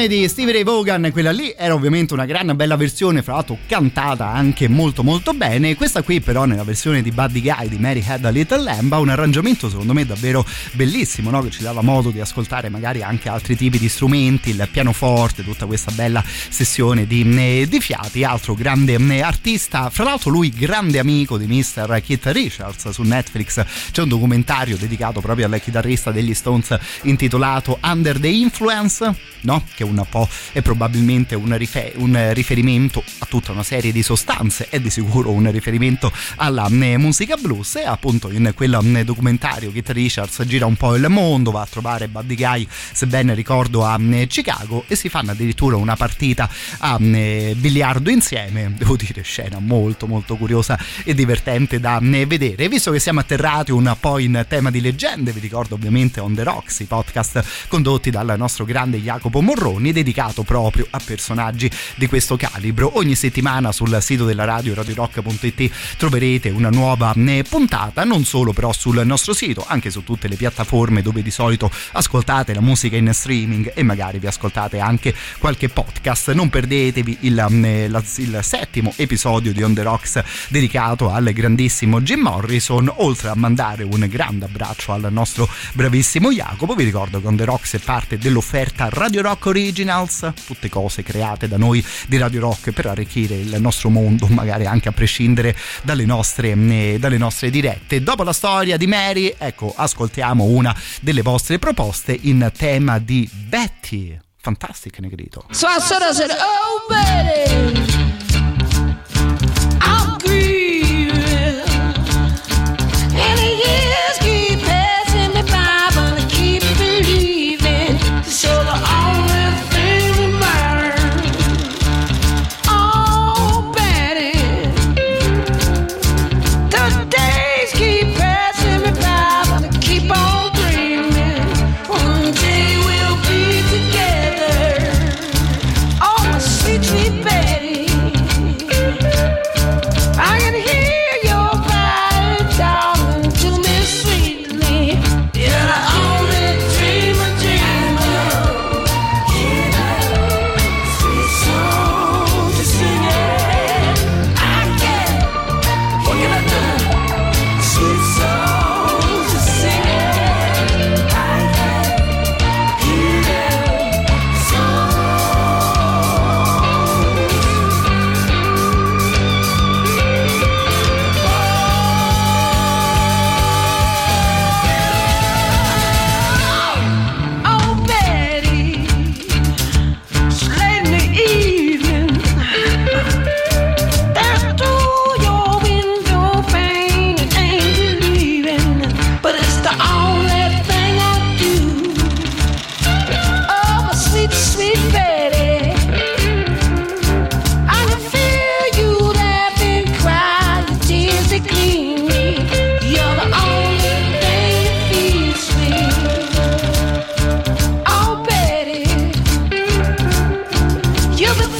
Versione di Stevie Ray Vaughan, quella lì era ovviamente una gran bella versione, fra l'altro cantata anche molto molto bene. Questa qui però nella versione di Buddy Guy di Mary Had a Little Lamb un arrangiamento secondo me davvero bellissimo, no? che ci dava modo di ascoltare magari anche altri tipi di strumenti, il pianoforte, tutta questa bella sessione di, eh, di fiati. Altro grande eh, artista, fra l'altro lui grande amico di Mr. Keith Richards su Netflix. C'è un documentario dedicato proprio al chitarrista degli Stones intitolato Under the Influence no? che un po' è probabilmente un, rife- un riferimento a tutta una serie di sostanze, è di sicuro un riferimento alla eh, musica blues e appunto in quel eh, documentario Keith Richards gira un po' il mondo, va a trovare Buddy Guy, se ben ricordo, a eh, Chicago e si fanno addirittura una partita a eh, biliardo insieme, devo dire scena molto molto curiosa e divertente da vedere. Visto che siamo atterrati un po' in tema di leggende, vi ricordo ovviamente On The Rocks, i podcast condotti dal nostro grande Jacopo Morroni dedicato proprio a personaggi di questo calibro. Ogni settimana sul sito della radio radiorock.it troverete una nuova eh, puntata, non solo però sul nostro sito, anche su tutte le piattaforme dove di solito ascoltate la musica in streaming e magari vi ascoltate anche qualche podcast. Non perdetevi il, eh, il settimo episodio di On The Rocks dedicato al grandissimo Jim Morrison, oltre a mandare un grande abbraccio al nostro bravissimo Jacopo. Vi ricordo che On The Rocks è parte dell'offerta Radio Rock Originals, tutte cose create da noi di Radio Rock per arricchire il nostro mondo, magari anche a prescindere dalle nostre, eh, dalle nostre dirette. Dopo la storia di Mary, ecco, ascoltiamo una delle vostre proposte in tema di Betty. Fantastic, Negrito. So I said, I said, oh, Betty,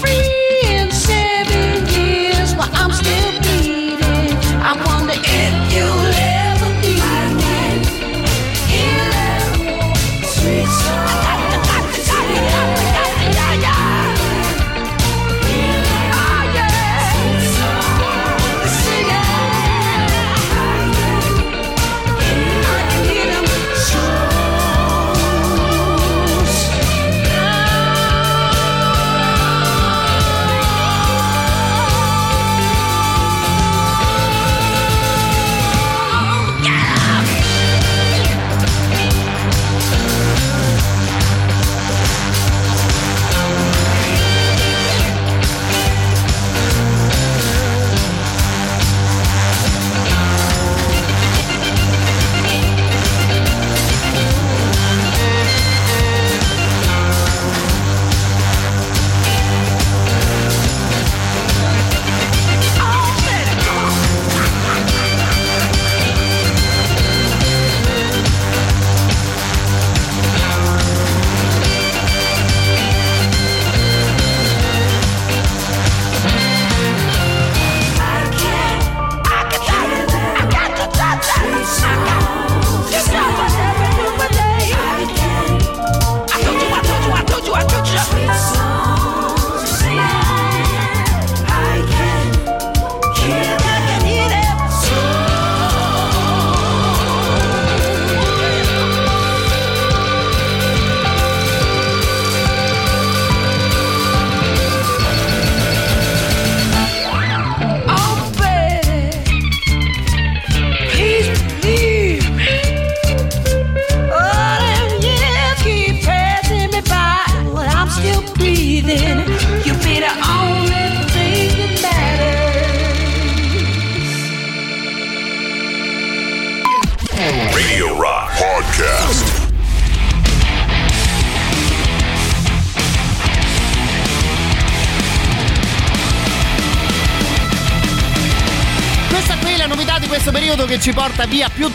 free.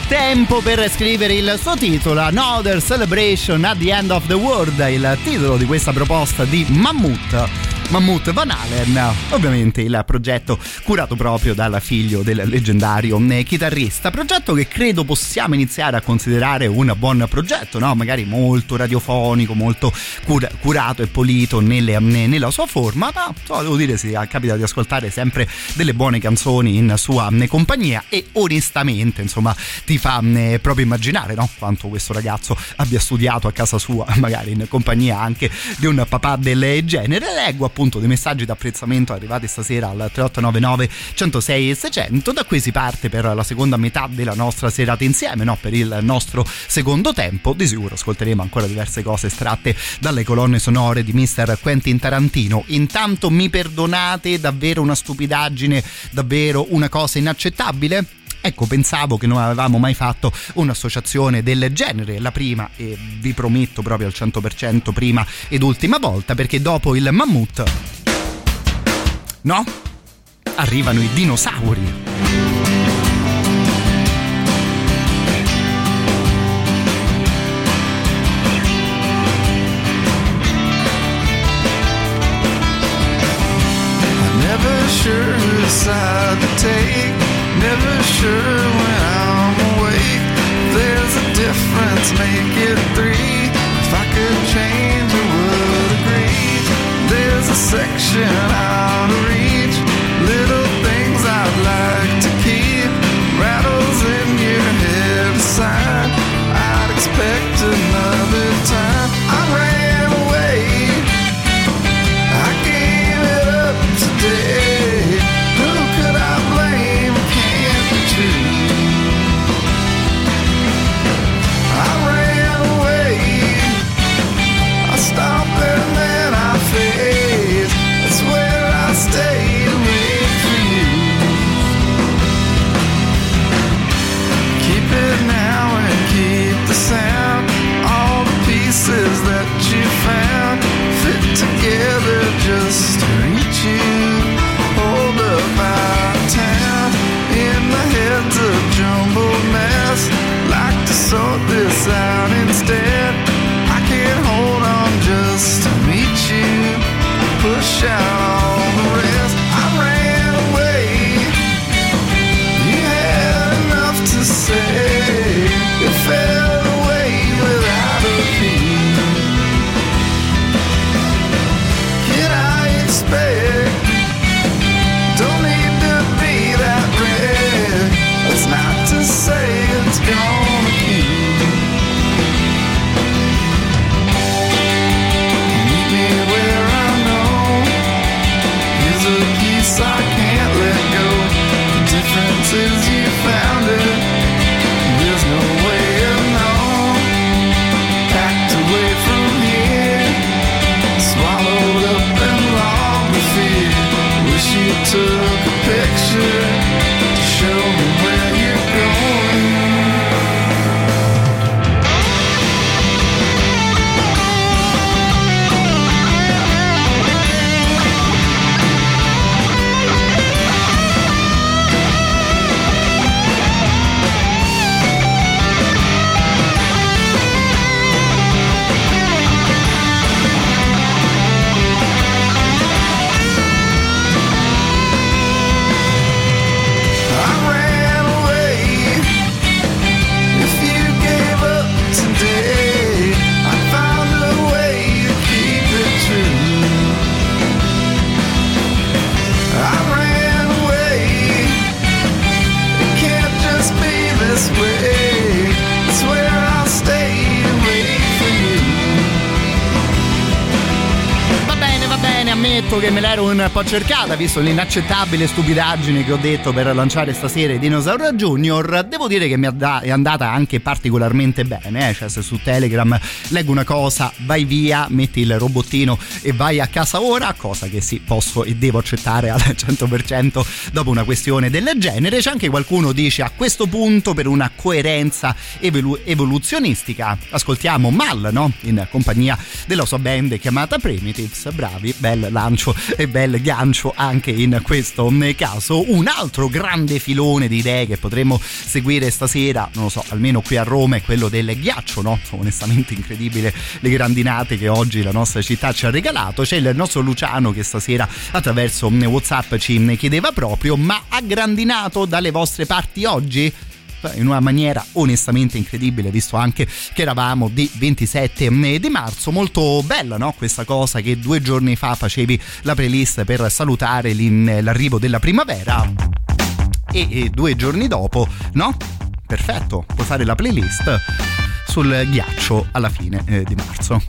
Tempo per scrivere il suo titolo, Another Celebration at the End of the World, il titolo di questa proposta di Mammut. Mammut Van Halen, ovviamente il progetto curato proprio dal figlio del leggendario eh, chitarrista, progetto che credo possiamo iniziare a considerare un buon progetto, no? magari molto radiofonico, molto cura- curato e pulito nelle- ne- nella sua forma, ma so, devo dire si capita di ascoltare sempre delle buone canzoni in sua eh, compagnia e onestamente insomma ti fa eh, proprio immaginare no? quanto questo ragazzo abbia studiato a casa sua, magari in compagnia anche di un papà del genere. Leggo appunto dei messaggi d'apprezzamento arrivati stasera al 3899 106 e 600. Da qui si parte per la seconda metà della nostra serata insieme, no? per il nostro secondo tempo. Di sicuro ascolteremo ancora diverse cose estratte dalle colonne sonore di Mr. Quentin Tarantino. Intanto mi perdonate, davvero una stupidaggine, davvero una cosa inaccettabile? Ecco, pensavo che non avevamo mai fatto un'associazione del genere, la prima e vi prometto proprio al 100% prima ed ultima volta perché dopo il mammut no? Arrivano i dinosauri. Po' cercata visto l'inaccettabile stupidaggine che ho detto per lanciare stasera i Dinosaur Junior. Devo dire che mi è andata anche particolarmente bene, eh? cioè se su Telegram leggo una cosa, vai via, metti il robottino e vai a casa ora, cosa che sì, posso e devo accettare al 100% dopo una questione del genere. C'è anche qualcuno dice a questo punto per una coerenza evolu- evoluzionistica ascoltiamo Mal, no? In compagnia della sua band chiamata Primitives. Bravi, bel lancio e bel gancio anche in questo caso. Un altro grande filone di idee che potremmo seguire stasera, non lo so, almeno qui a Roma è quello del ghiaccio, no? Onestamente incredibile le grandinate che oggi la nostra città ci ha regalato. C'è il nostro Luciano che stasera attraverso WhatsApp ci chiedeva proprio, ma ha grandinato dalle vostre parti oggi? In una maniera onestamente incredibile visto anche che eravamo di 27 di marzo molto bella no? questa cosa che due giorni fa facevi la playlist per salutare l'arrivo della primavera e, e due giorni dopo no? perfetto puoi fare la playlist sul ghiaccio alla fine eh, di marzo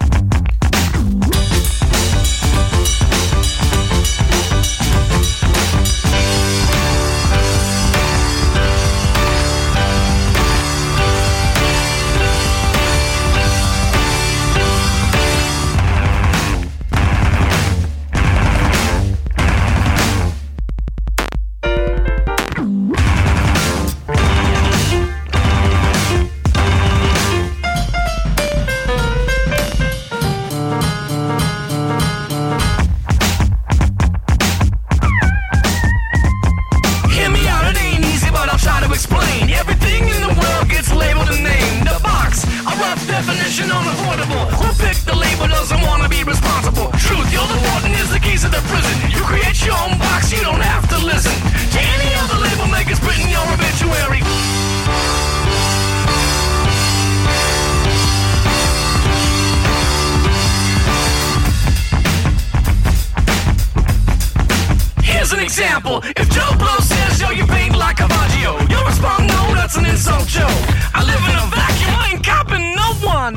Here's an example. If Joe Blow says, yo, you paint like Cavaggio, you'll respond, no, that's an insult, Joe. I live in a vacuum, I ain't copping no one.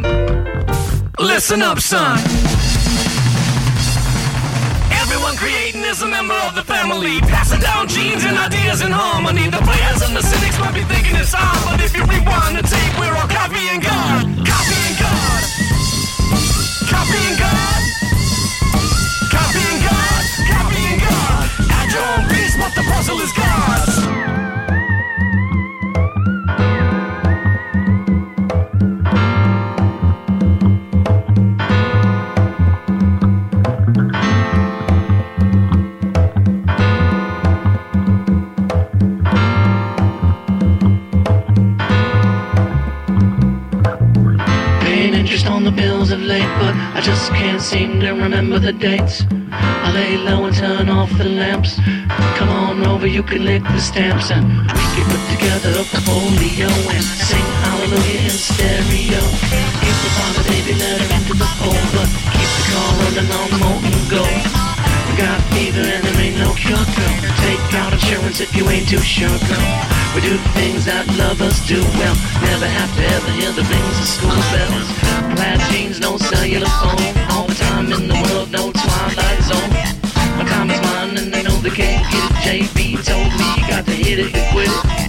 Listen up, son. Everyone creating is a member of the family. Passing down genes and ideas in harmony. The players and the cynics might be thinking it's odd, but if you rewind the tape, we're all copying God. Copying God. Copying God. Own piece, but the puzzle is God's. Paying interest on the bills of late, but I just can't seem to remember the dates. I lay low and turn off the lamps. Come on over, you can lick the stamps, and we can put together a portfolio and sing hallelujah in stereo. Keep the father baby letter into the folder. Keep the car running on molten gold. We got fever and there ain't no cure, girl. Take out insurance if you ain't too sure, girl. We do things that lovers do well. Never have to ever hear the rings of school bells. Plaid jeans, no cellular phone. Time in the world, no twilight zone. My time is mine and they know they can't get it. JB told me you got to hit it to quit it.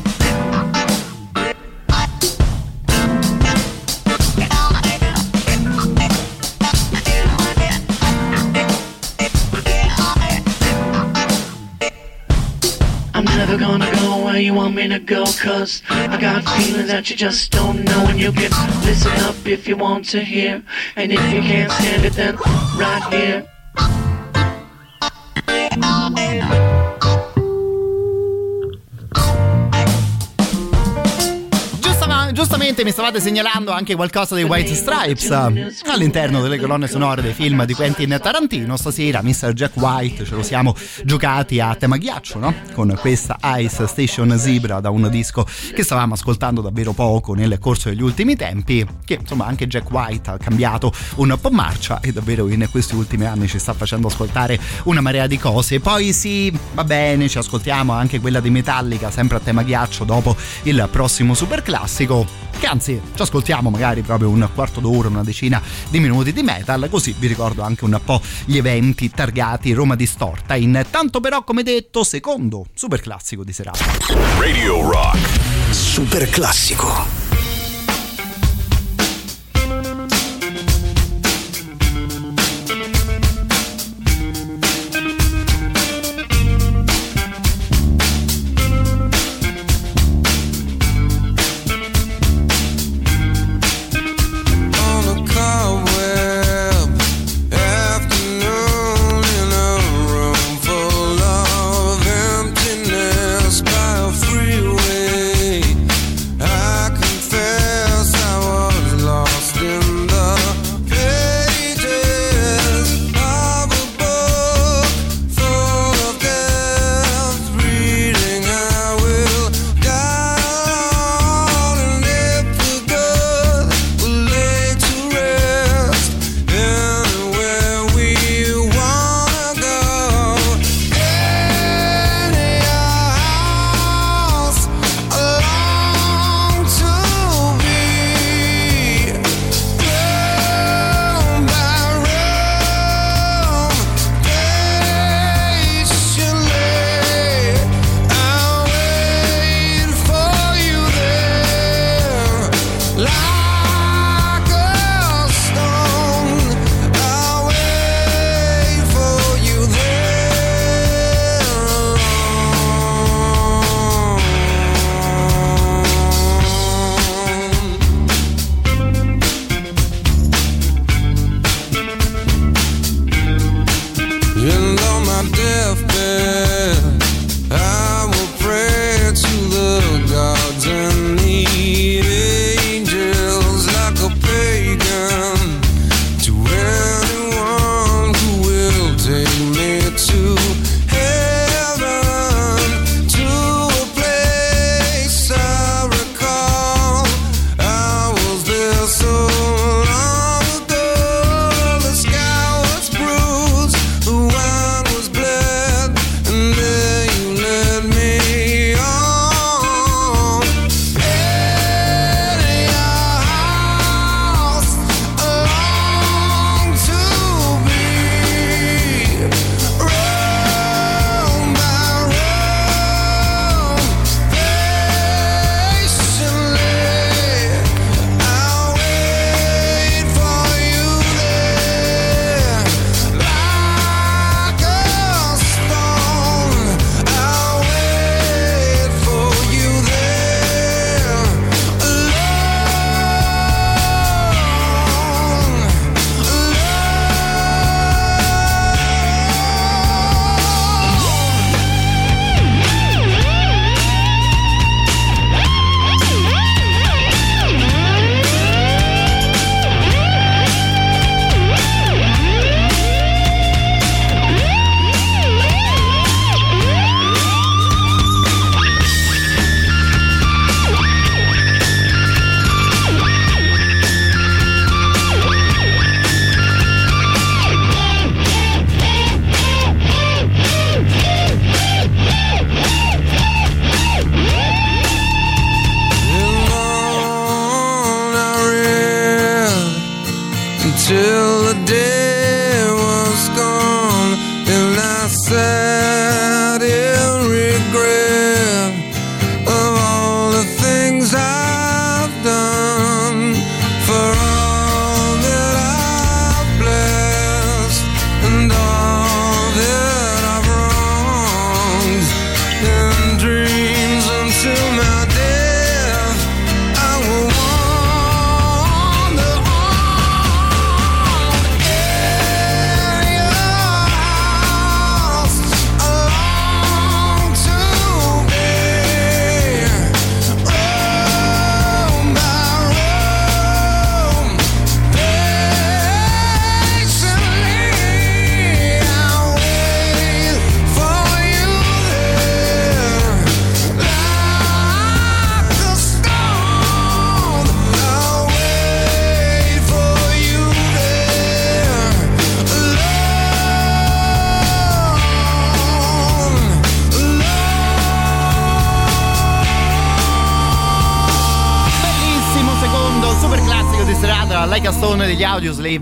Want me to go Cause I got feelings that you just don't know And you can listen up if you want to hear. And if you can't stand it then right here Giustamente mi stavate segnalando anche qualcosa dei White Stripes eh, all'interno delle colonne sonore dei film di Quentin Tarantino. Stasera Mr. Jack White ce lo siamo giocati a tema ghiaccio, no? Con questa Ice Station Zebra da un disco che stavamo ascoltando davvero poco nel corso degli ultimi tempi. Che insomma anche Jack White ha cambiato un po' marcia e davvero in questi ultimi anni ci sta facendo ascoltare una marea di cose. Poi sì, va bene, ci ascoltiamo anche quella di Metallica, sempre a tema ghiaccio dopo il prossimo super classico. Che anzi, ci ascoltiamo magari proprio un quarto d'ora, una decina di minuti di metal, così vi ricordo anche un po' gli eventi targati Roma Distorta. Intanto però, come detto, secondo super classico di serata. Radio Rock. Super classico.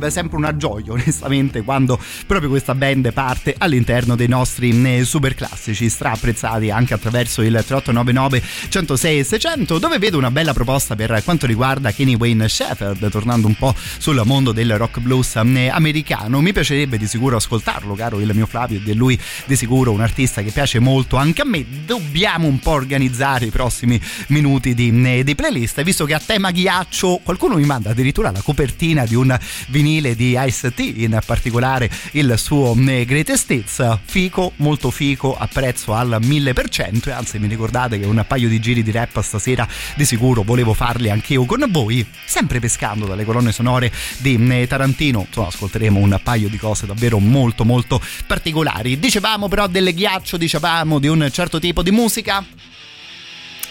È sempre una gioia, onestamente, quando proprio questa band parte all'interno dei nostri eh, super classici, stra apprezzati anche attraverso il 3899 106 600, dove vedo una bella proposta per quanto riguarda Kenny Wayne Shepherd, tornando un po' sul mondo del rock blues eh, americano. Mi piacerebbe di sicuro ascoltarlo, caro il mio Flavio, è lui di sicuro un artista che piace molto anche a me. Dobbiamo un po' organizzare i prossimi minuti di, eh, di playlist, visto che a tema ghiaccio qualcuno mi manda addirittura la copertina di un vinile di Ice-T, in particolare il suo eh, Greatest Hits, fico, molto fico, a prezzo al 1000% e anzi mi ricordate che un paio di giri di rap stasera di sicuro volevo farli anch'io con voi, sempre pescando dalle colonne sonore di eh, Tarantino, insomma ascolteremo un paio di cose davvero molto molto particolari. Dicevamo però del ghiaccio, dicevamo di un certo tipo di musica,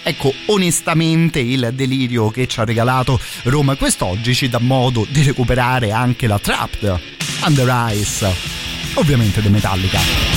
Ecco, onestamente il delirio che ci ha regalato Roma quest'oggi ci dà modo di recuperare anche la Trapped Under Ice, ovviamente di Metallica.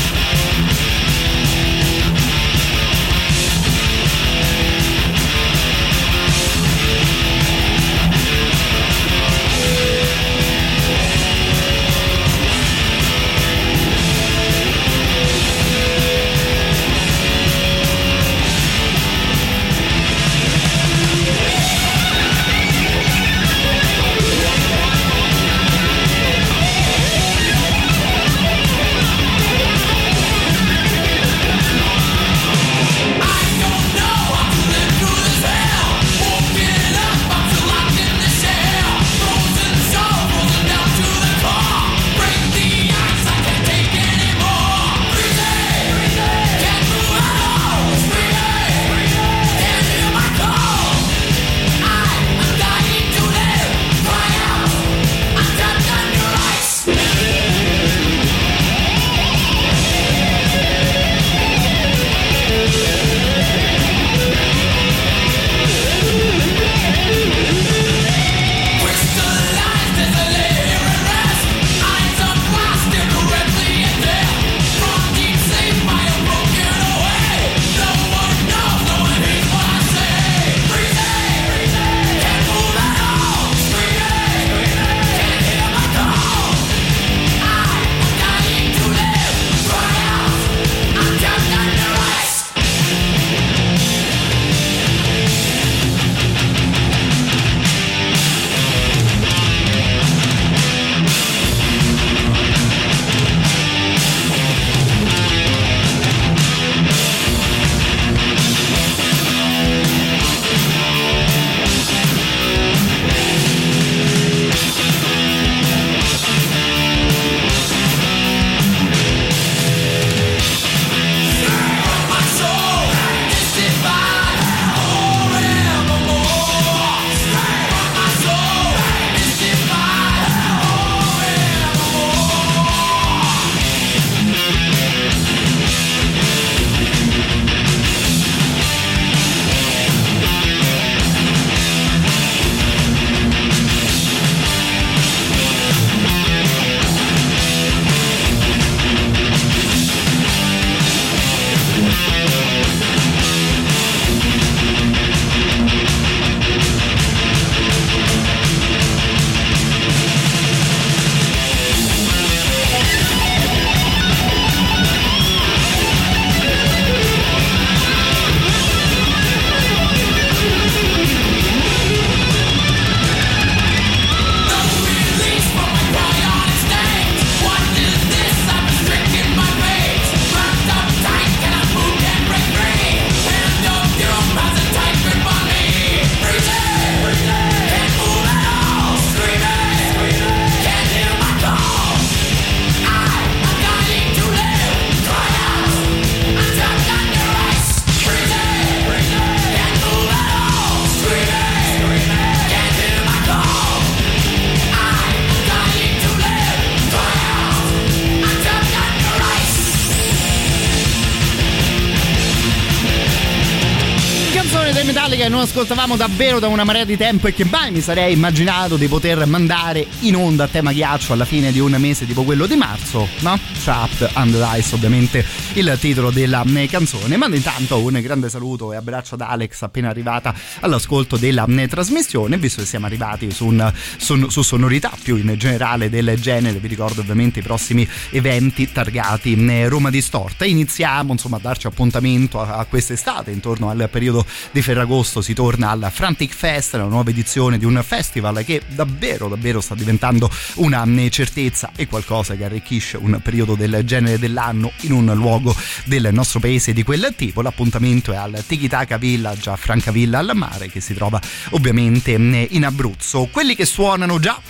Ascoltavamo davvero da una marea di tempo e che mai mi sarei immaginato di poter mandare in onda a tema ghiaccio alla fine di un mese tipo quello di marzo, no? Trapped Under Ice, ovviamente il titolo della eh, canzone. Mando intanto un grande saluto e abbraccio ad Alex appena arrivata all'ascolto della eh, trasmissione, visto che siamo arrivati su, un, su, su sonorità più in generale del genere, vi ricordo ovviamente i prossimi eventi targati in Roma Distorta. Iniziamo insomma a darci appuntamento a, a quest'estate, intorno al periodo di Ferragosto si torna al Frantic Fest, la nuova edizione di un festival che davvero davvero sta diventando una certezza e qualcosa che arricchisce un periodo del genere dell'anno in un luogo del nostro paese di quel tipo. L'appuntamento è al Tikitaka Village a Francavilla al mare che si trova ovviamente in Abruzzo. Quelli che suonano già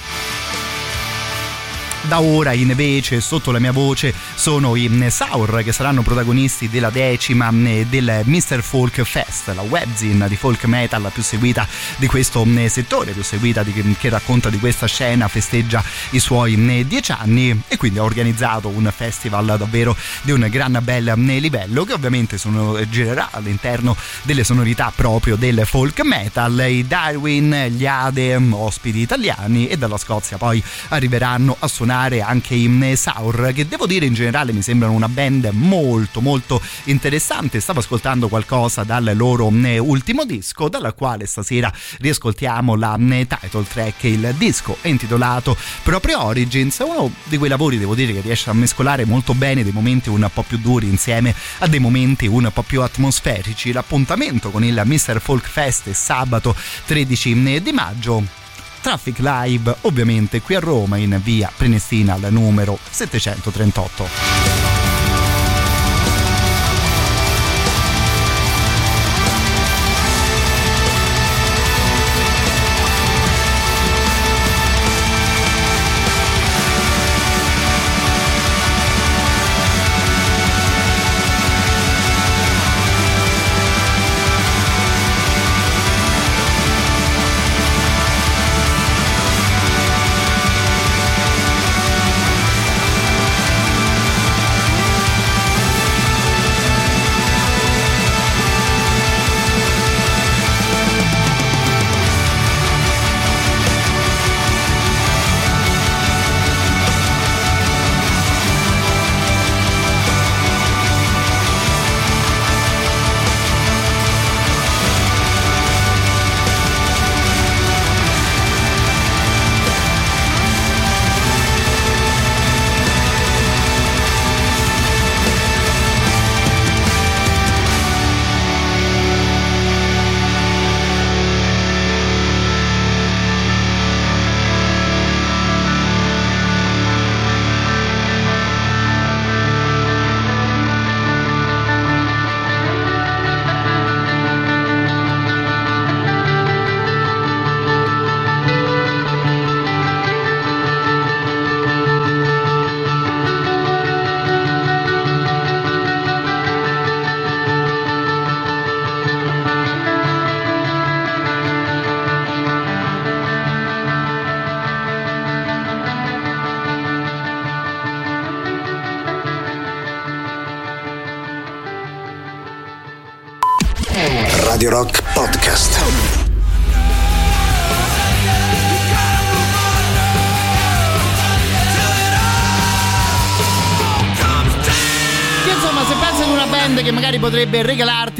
da ora invece sotto la mia voce sono i Saur che saranno protagonisti della decima del Mr. Folk Fest, la webzine di folk metal più seguita di questo settore, più seguita di, che racconta di questa scena, festeggia i suoi dieci anni e quindi ha organizzato un festival davvero di un gran bel livello che ovviamente sono, girerà all'interno delle sonorità proprio del folk metal, i Darwin, gli Ade, ospiti italiani e dalla Scozia poi arriveranno a suonare anche i Saur che devo dire in generale mi sembrano una band molto molto interessante stavo ascoltando qualcosa dal loro ultimo disco dalla quale stasera riascoltiamo la title track il disco è intitolato proprio Origins uno di quei lavori devo dire che riesce a mescolare molto bene dei momenti un po' più duri insieme a dei momenti un po' più atmosferici l'appuntamento con il Mr. Folk Fest è sabato 13 di maggio Traffic Live ovviamente qui a Roma in via Prenestina al numero 738.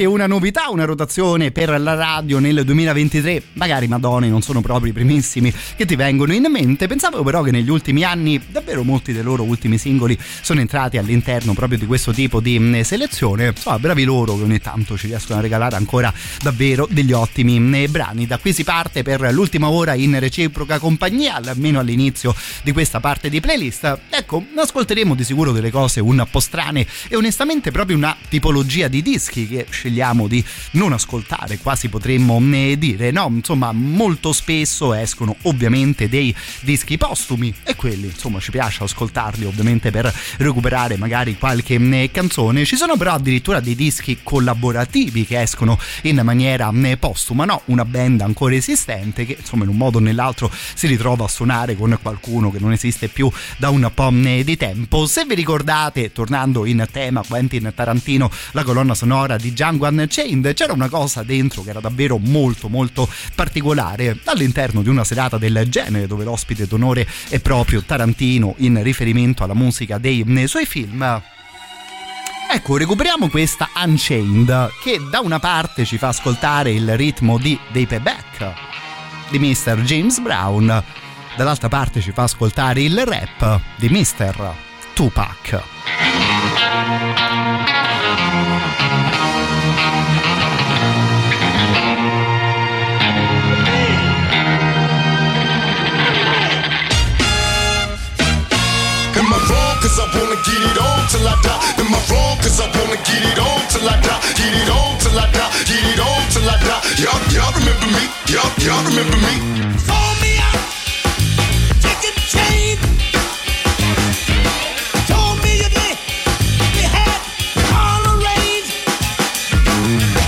Regalarti una novità, una rotazione per la radio nel 2023, magari Madonna non sono proprio i primissimi che ti vengono in mente. Pensavo però che negli ultimi anni davvero molti dei loro ultimi singoli sono entrati all'interno proprio di questo tipo di mh, selezione. Insomma, bravi loro che ogni tanto ci riescono a regalare ancora davvero degli ottimi mh, brani. Da qui si parte per l'ultima ora in reciproca compagnia, almeno all'inizio di questa parte di playlist. Ecco, ascolteremo di sicuro delle cose un po' strane e onestamente proprio una tipologia di dischi che scegliamo di non ascoltare, quasi potremmo ne dire, no? Insomma, molto spesso escono ovviamente dei dischi postumi e quelli, insomma, ci piace ascoltarli ovviamente per recuperare magari qualche eh, canzone. Ci sono però addirittura dei dischi collaborativi che escono in maniera eh, postuma, no? Una band ancora esistente che insomma in un modo o nell'altro si ritrova a suonare con qualcuno che non esiste più da un po' eh, di tempo. Se vi ricordate, tornando in tema Quentin Tarantino la colonna sonora di Django Unchained. C'era una cosa dentro che era davvero molto molto particolare all'interno di una serata del genere dove l'ospite d'onore è proprio Tarantino in riferimento alla musica dei suoi film. Ecco, recuperiamo questa Unchained che da una parte ci fa ascoltare il ritmo di, dei payback di Mr. James Brown, dall'altra parte ci fa ascoltare il rap di Mr. Tupac. Till I die. Am I wrong? Cause I wanna get it on till I die. Get it on till I die. Get it on till I die. Y'all, y'all remember me? Y'all, y'all remember me? Call me out, chicken chain. Told me you did, you had all arranged.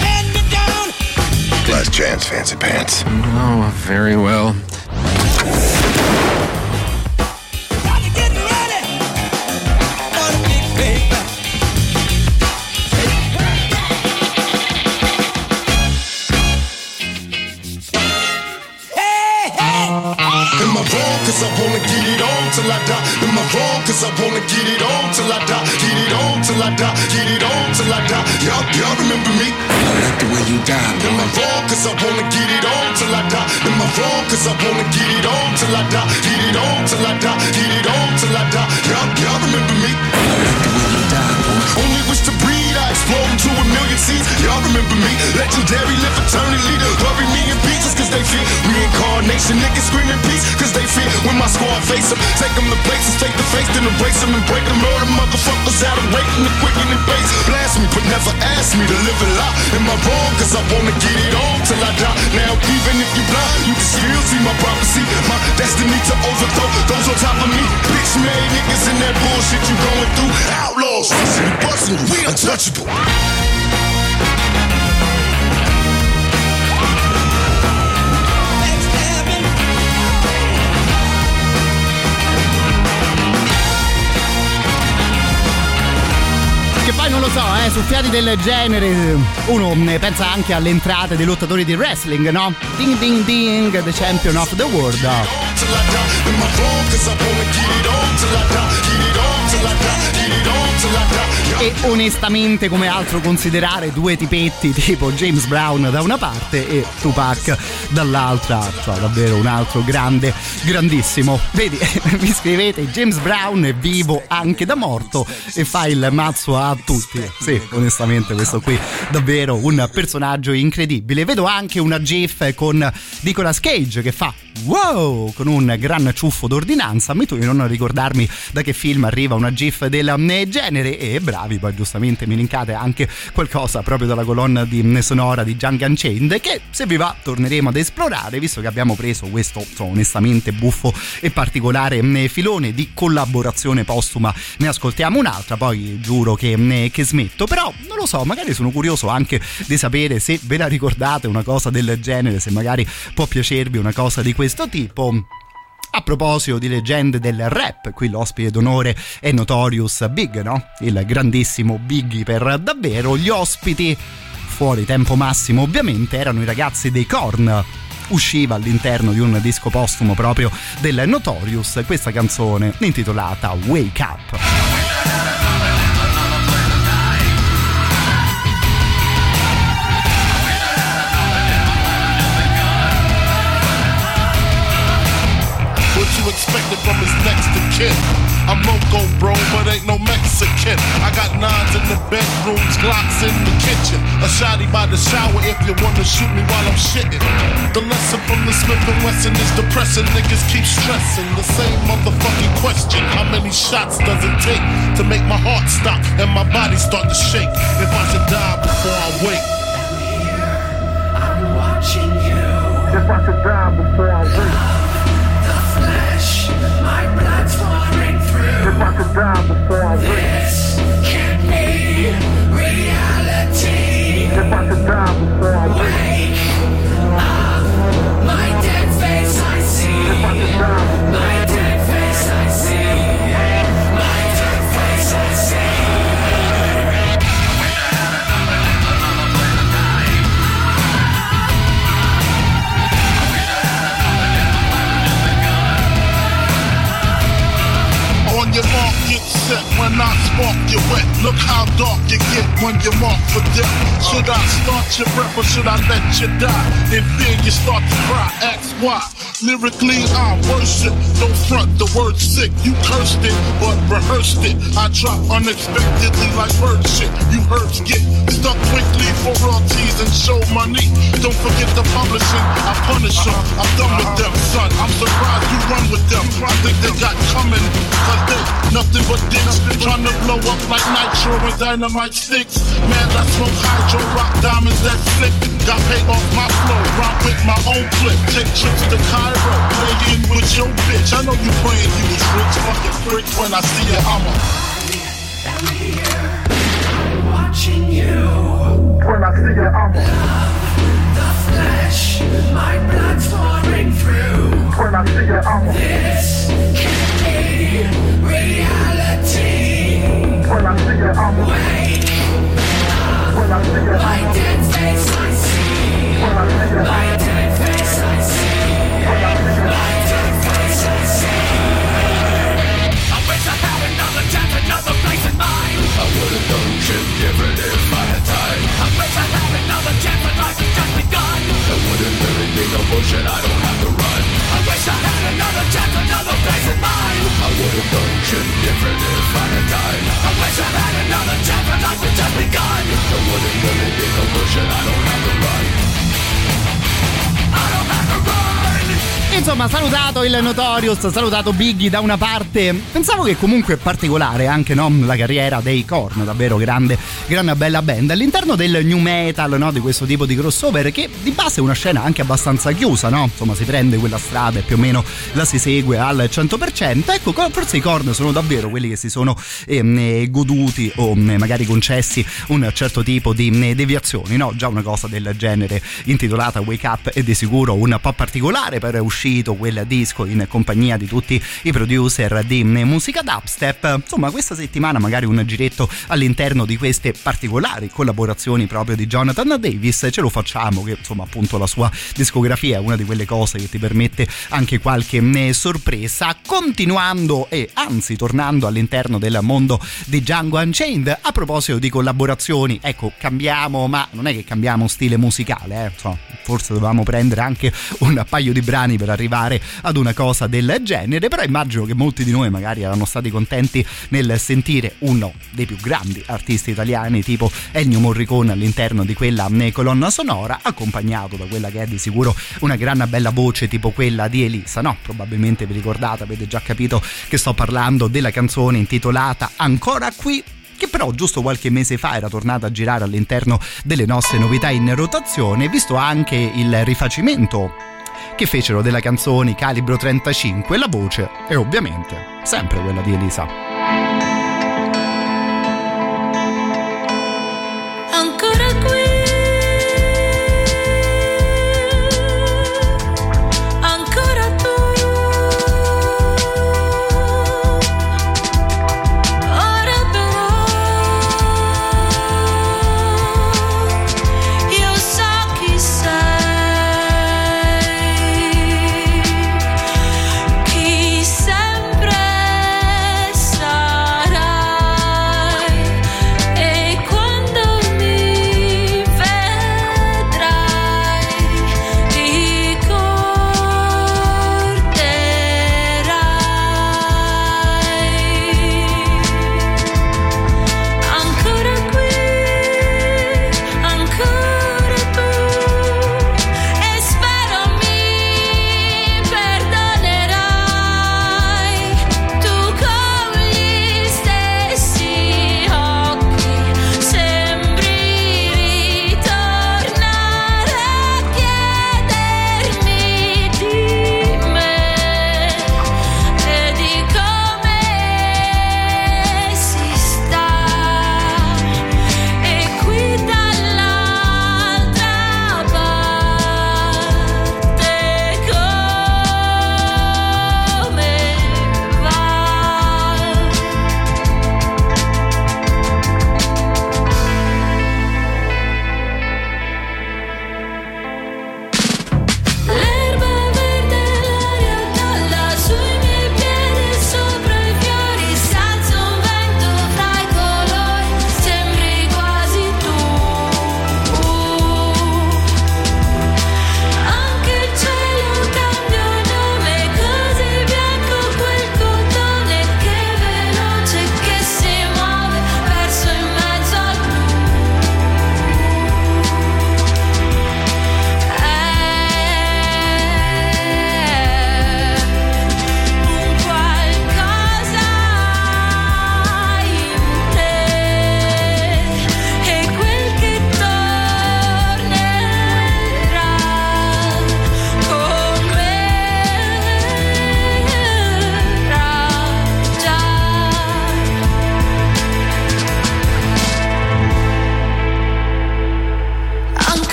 Hand me down, Last chance, fancy pants. Oh, very well. Y'all, y'all remember me? I like the way you die, Am I boy. wrong? Cause I wanna get it on till I die. Am I wrong? Cause I wanna get it on till I die. Get it on till I die. Get it on till I die. Y'all, y'all remember me? I like the way Only wish to breed, I explode into a million seeds. Y'all remember me? Legendary, live eternally. Bury me in pieces cause they fear reincarnation. Niggas screaming peace cause they fear when my squad face them. Take them to places, take the face, then erase them and break them. Murder motherfuckers out of rating the quick and base. Blast me, but never ask me to live a lie. Am I wrong? Cause I wanna get it on till I die. Now, even if you blind, you can still see my prophecy. My destiny to overthrow those on top of me. Bitch made niggas in that bullshit you going through. Outlaws, rushing and busting, we untouchable. Che poi non lo so, eh, su fiati del genere uno ne pensa anche alle entrate dei lottatori di wrestling, no? Ding ding ding, the champion of the world. Till E onestamente come altro considerare due tipetti tipo James Brown da una parte e Tupac dall'altra, cioè davvero un altro grande, grandissimo. Vedi, mi scrivete James Brown è vivo anche da morto e fa il mazzo a tutti. Sì, onestamente questo qui davvero un personaggio incredibile. Vedo anche una gif con Nicolas Cage che fa wow con un gran ciuffo d'ordinanza. Ammetto di non ricordarmi da che film arriva una gif del genere e bravi, poi giustamente mi linkate anche qualcosa proprio dalla colonna di sonora di Django Unchained che se vi va torneremo ad esplorare visto che abbiamo preso questo insomma, onestamente buffo e particolare filone di collaborazione postuma. Ne ascoltiamo un'altra poi giuro che, che smetto. Però non lo so magari sono curioso anche di sapere se ve la ricordate una cosa del genere se magari può piacervi una cosa di questo tipo a proposito di leggende del rap, qui l'ospite d'onore è Notorious Big, no? Il grandissimo Biggie per davvero. Gli ospiti, fuori tempo massimo ovviamente, erano i ragazzi dei Korn. Usciva all'interno di un disco postumo proprio del Notorious questa canzone intitolata Wake Up. Kin? I'm loco, bro, but ain't no Mexican. I got nines in the bedrooms, Glocks in the kitchen. A shotty by the shower if you wanna shoot me while I'm shitting. The lesson from the Smith and Wesson is depressing. Niggas keep stressing the same motherfucking question. How many shots does it take to make my heart stop and my body start to shake? If I should die before I wake. I'm here, I'm watching you. If I should die before I wake. Through. If I should die before I wake. This can't be reality. If I should die before I wake. Not spark your wet? Look how dark you get when you're marked for death. Should I start your breath or should I let you die? If then you start to cry, ask why. Lyrically I worship, don't front the word sick. You cursed it, but rehearsed it. I drop unexpectedly like bird shit. You herbs get stuck quickly for royalties and show money. Don't forget the publishing, I punish them. I'm done with them, son. I'm surprised you run with them. I think they got coming, cause they nothing but dicks. Trying to blow up like nitro and dynamite sticks. Man, I smoke hydro, rock diamonds that slick. Got paid off my flow, rock with my own clip. Take trips to Playing with your bitch. I know you praying you was rich, fucking prick. When I see you, I'm a. Watching you. When I see you, I'm a. The flesh, my blood's pouring through. When I see you, I'm a. This can be reality. When I see you, I'm a. Wake When I see you, I'm a. dead face I see. When I see different if I had time. I wish I had another chance, but life has just begun. I wouldn't really be no bullshit, I don't have to run. I wish I had another chance, another place in mind. I would've done different if I had time. I wish I had another chance, but life has just begun. I wouldn't really be no bullshit, I don't have to run. I don't have to run. Insomma, salutato il Notorious, salutato Biggie da una parte. Pensavo che comunque è particolare anche no, la carriera dei Korn, davvero grande, grande bella band. All'interno del new metal, no, di questo tipo di crossover, che di base è una scena anche abbastanza chiusa, no? Insomma, si prende quella strada e più o meno la si segue al 100%. Ecco, forse i Korn sono davvero quelli che si sono ehm, eh, goduti o eh, magari concessi un certo tipo di eh, deviazioni, no? Già una cosa del genere intitolata Wake Up è di sicuro un po' particolare per uscito quel disco in compagnia di tutti i producer di musica dubstep. Insomma, questa settimana magari un giretto all'interno di queste particolari collaborazioni proprio di Jonathan Davis. Ce lo facciamo, che insomma, appunto, la sua discografia è una di quelle cose che ti permette anche qualche eh, sorpresa. Continuando e anzi tornando all'interno del mondo di Django Unchained, a proposito di collaborazioni, ecco, cambiamo, ma non è che cambiamo stile musicale, eh. Insomma, forse dovevamo prendere anche un paio di brani per arrivare ad una cosa del genere, però immagino che molti di noi magari erano stati contenti nel sentire uno dei più grandi artisti italiani tipo Ennio Morricone all'interno di quella eh, colonna sonora, accompagnato da quella che è di sicuro una gran bella voce tipo quella di Elisa, no? Probabilmente vi ricordate, avete già capito che sto parlando della canzone intitolata Ancora qui che però giusto qualche mese fa era tornata a girare all'interno delle nostre novità in rotazione, visto anche il rifacimento che fecero della canzone Calibro 35, la voce è ovviamente sempre quella di Elisa.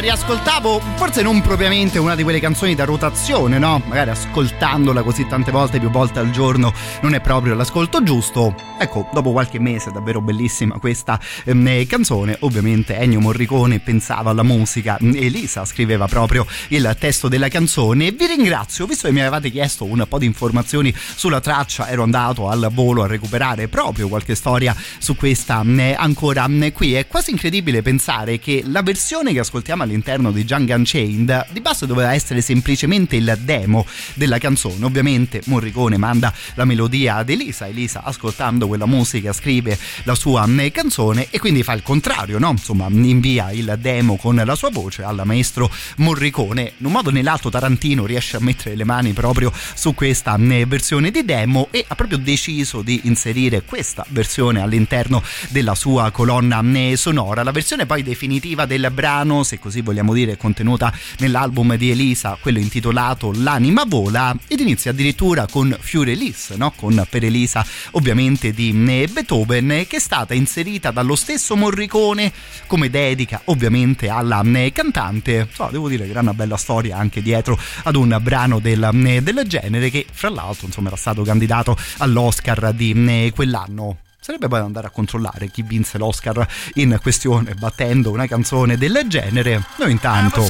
Riascoltavo, forse non propriamente una di quelle canzoni da rotazione, no? Magari ascoltandola così tante volte, più volte al giorno, non è proprio l'ascolto giusto. Ecco, dopo qualche mese, davvero bellissima questa ehm, canzone. Ovviamente Ennio Morricone pensava alla musica, Elisa scriveva proprio il testo della canzone. Vi ringrazio, visto che mi avevate chiesto un po' di informazioni sulla traccia, ero andato al volo a recuperare proprio qualche storia su questa mh, ancora mh, qui. È quasi incredibile pensare che la versione che ascoltiamo all'interno di Django Unchained di base doveva essere semplicemente il demo della canzone. Ovviamente Morricone manda la melodia ad Elisa, Elisa ascoltando quella musica scrive la sua canzone e quindi fa il contrario, no? Insomma, invia il demo con la sua voce al maestro Morricone. In un modo o nell'altro Tarantino riesce a mettere le mani proprio su questa versione di demo e ha proprio deciso di inserire questa versione all'interno della sua colonna sonora. La versione poi definitiva del brano, se così vogliamo dire, contenuta nell'album di Elisa, quello intitolato L'anima vola ed inizia addirittura con Fury Elise, no? con per Elisa ovviamente di Beethoven che è stata inserita dallo stesso Morricone come dedica ovviamente alla mh, cantante. So, devo dire che era una bella storia anche dietro ad un brano del, mh, del genere che fra l'altro insomma era stato candidato all'Oscar di mh, quell'anno. Sarebbe poi da andare a controllare chi vinse l'Oscar in questione battendo una canzone del genere. Noi intanto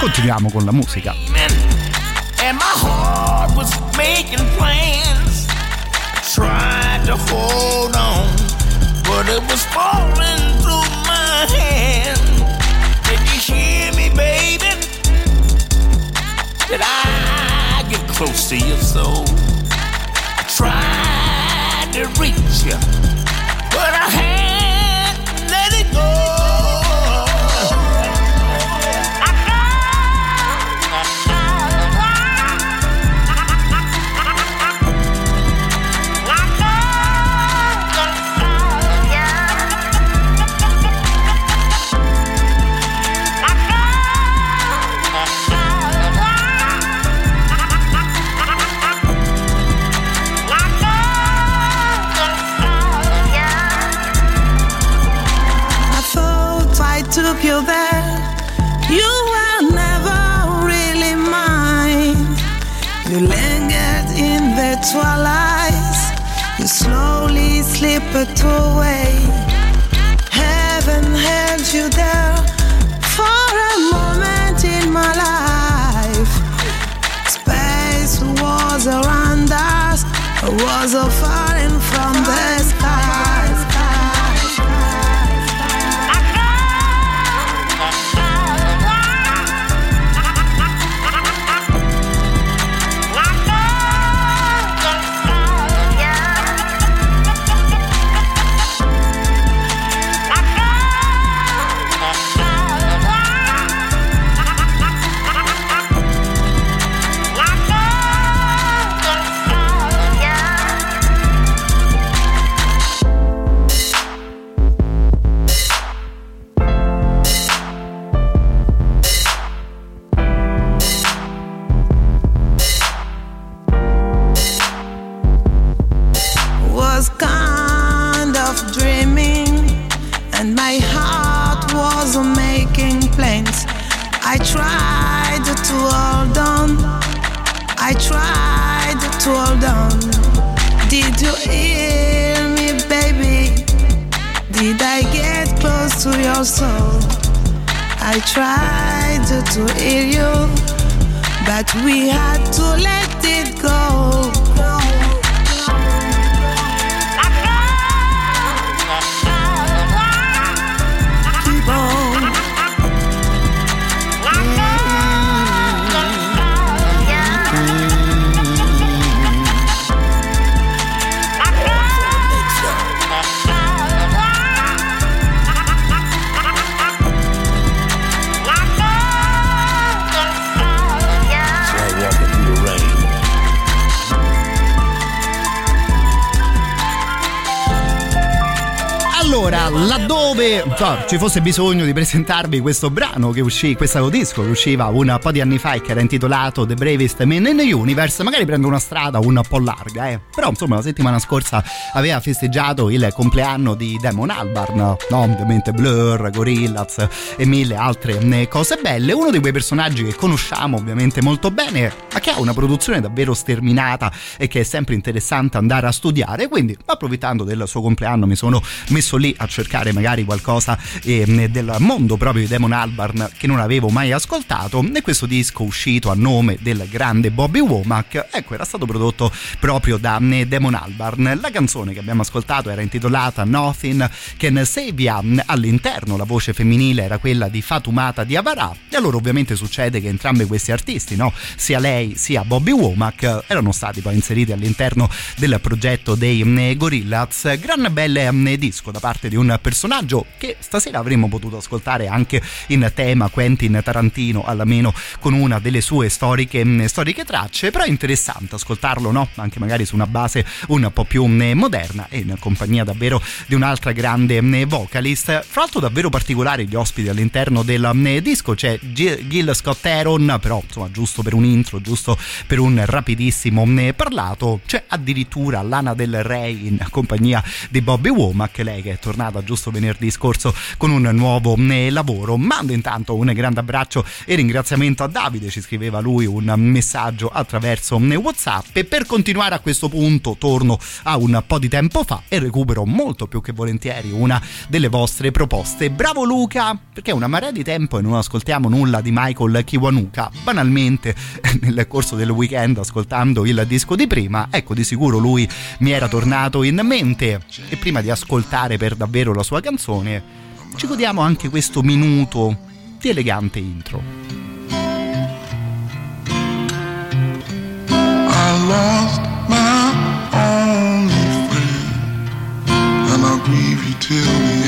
continuiamo con la musica. And my heart was making plans. Tried to hold on, but it was falling through my hand. Did you hear me, baby? Did I get close to your soul? Ci fosse bisogno di presentarvi questo brano che uscì, questo disco che usciva un po' di anni fa e che era intitolato The Bravest Man in the Universe, magari prendo una strada un po' larga, eh. Però insomma la settimana scorsa aveva festeggiato il compleanno di Damon Albarn, no? Ovviamente Blur, Gorillaz e mille altre eh, cose belle. Uno di quei personaggi che conosciamo ovviamente molto bene, ma che ha una produzione davvero sterminata e che è sempre interessante andare a studiare. Quindi, approfittando del suo compleanno, mi sono messo lì a cercare magari qualcosa eh, del mondo proprio di Damon Albarn che non avevo mai ascoltato. E questo disco uscito a nome del grande Bobby Womack, ecco, era stato prodotto proprio da eh, Damon Albarn. La canzone che abbiamo ascoltato era intitolata Nothing Can Save Ya. All'interno la voce femminile era quella di Fatumata Diawara. E allora ovviamente succede che entrambi questi artisti, no? sia lei sia Bobby Womack, erano stati poi inseriti all'interno del progetto dei eh, Gorillaz. Gran belle eh, disco da parte di un personaggio che stasera avremmo potuto ascoltare anche in tema Quentin Tarantino, almeno con una delle sue storiche, mm, storiche tracce, però è interessante ascoltarlo, no? Anche magari su una base un po' più mm, moderna e in compagnia davvero di un'altra grande mm, vocalist. Fra l'altro davvero particolari gli ospiti all'interno del disco, c'è Gil Scott Aaron, però insomma giusto per un intro, giusto per un rapidissimo parlato, c'è addirittura Lana del Rey in compagnia di Bobby Womack, lei che è tornata giusto venerdì scorso con un nuovo lavoro. Mando intanto un grande abbraccio e ringraziamento a Davide, ci scriveva lui un messaggio attraverso WhatsApp e per continuare a questo punto torno a un po' di tempo fa e recupero molto più che volentieri una delle vostre proposte. Bravo Luca, perché è una marea di tempo e non ascoltiamo nulla di Michael Kiwanuka. Banalmente nel corso del weekend ascoltando il disco di prima, ecco di sicuro lui mi era tornato in mente e prima di ascoltare per davvero la sua canzone ci godiamo anche questo minuto di elegante intro. I lost my only friend, and I'll grieve you till the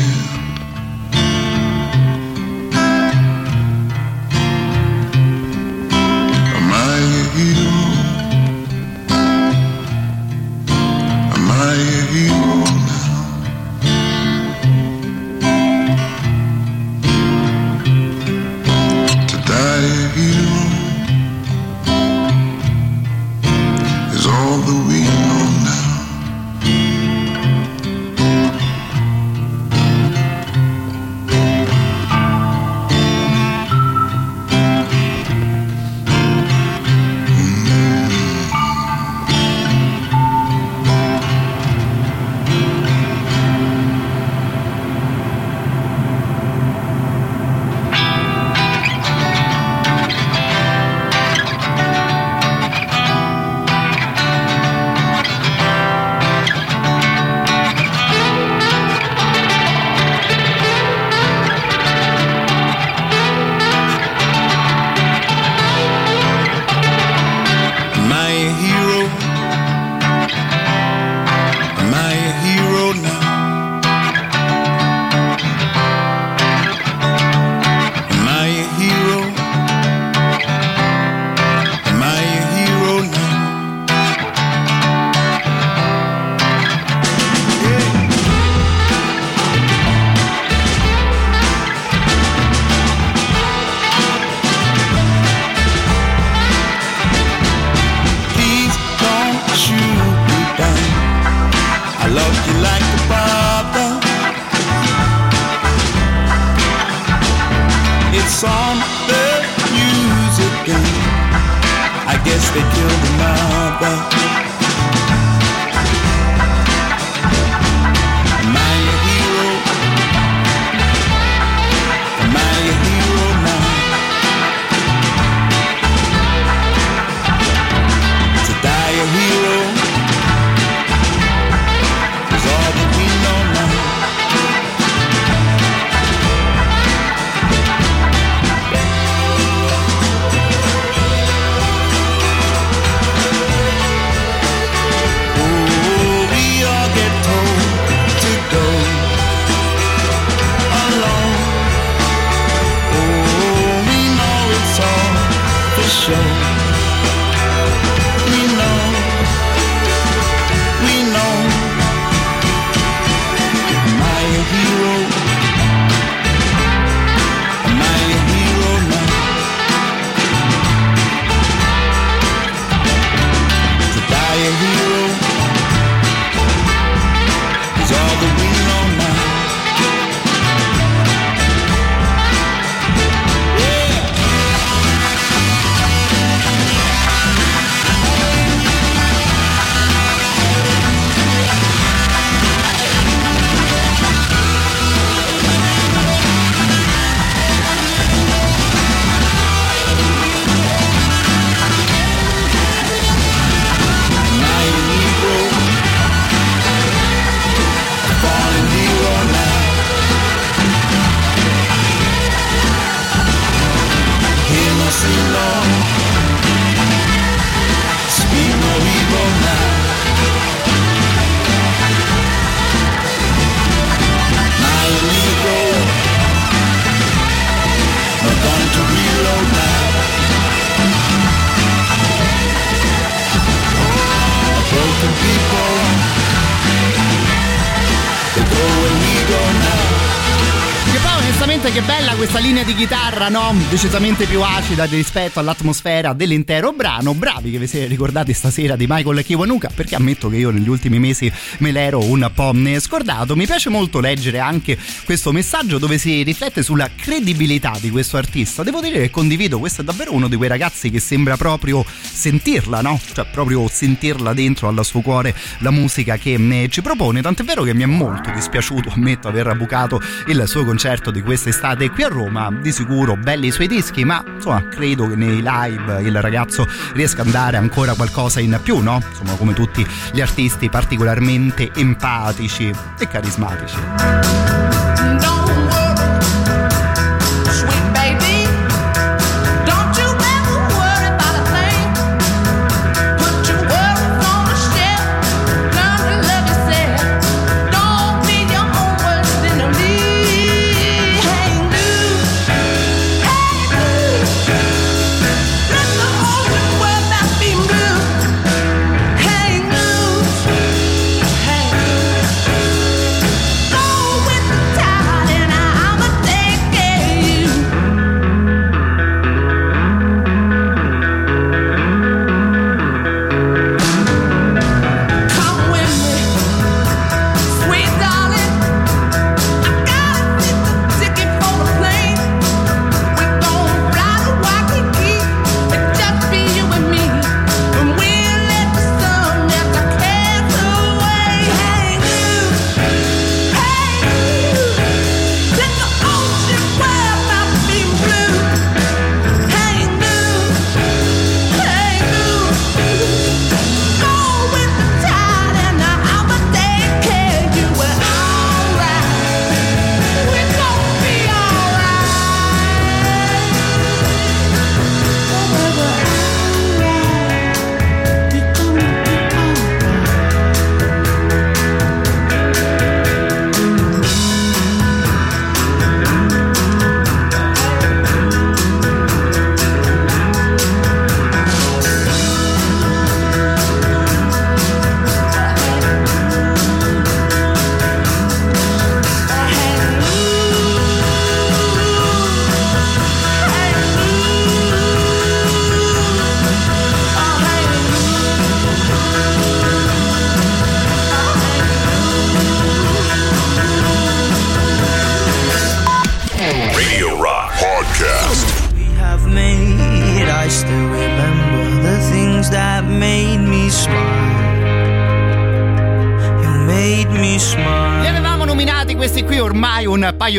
Sente che bella questa linea di chitarra, no? Decisamente più acida rispetto all'atmosfera dell'intero brano. Bravi che vi siete ricordati stasera di Michael Kiwanuka, perché ammetto che io negli ultimi mesi me l'ero un po' scordato. Mi piace molto leggere anche questo messaggio dove si riflette sulla credibilità di questo artista. Devo dire che condivido, questo è davvero uno di quei ragazzi che sembra proprio sentirla, no? Cioè proprio sentirla dentro al suo cuore la musica che ne ci propone. Tant'è vero che mi è molto dispiaciuto, ammetto, aver bucato il suo concerto di quest'estate qui a Roma. Di sicuro belli i suoi dischi, ma insomma credo che nei live il ragazzo riesca a dare ancora qualcosa in più, no? Insomma, come tutti gli artisti particolarmente empatici e carismatici.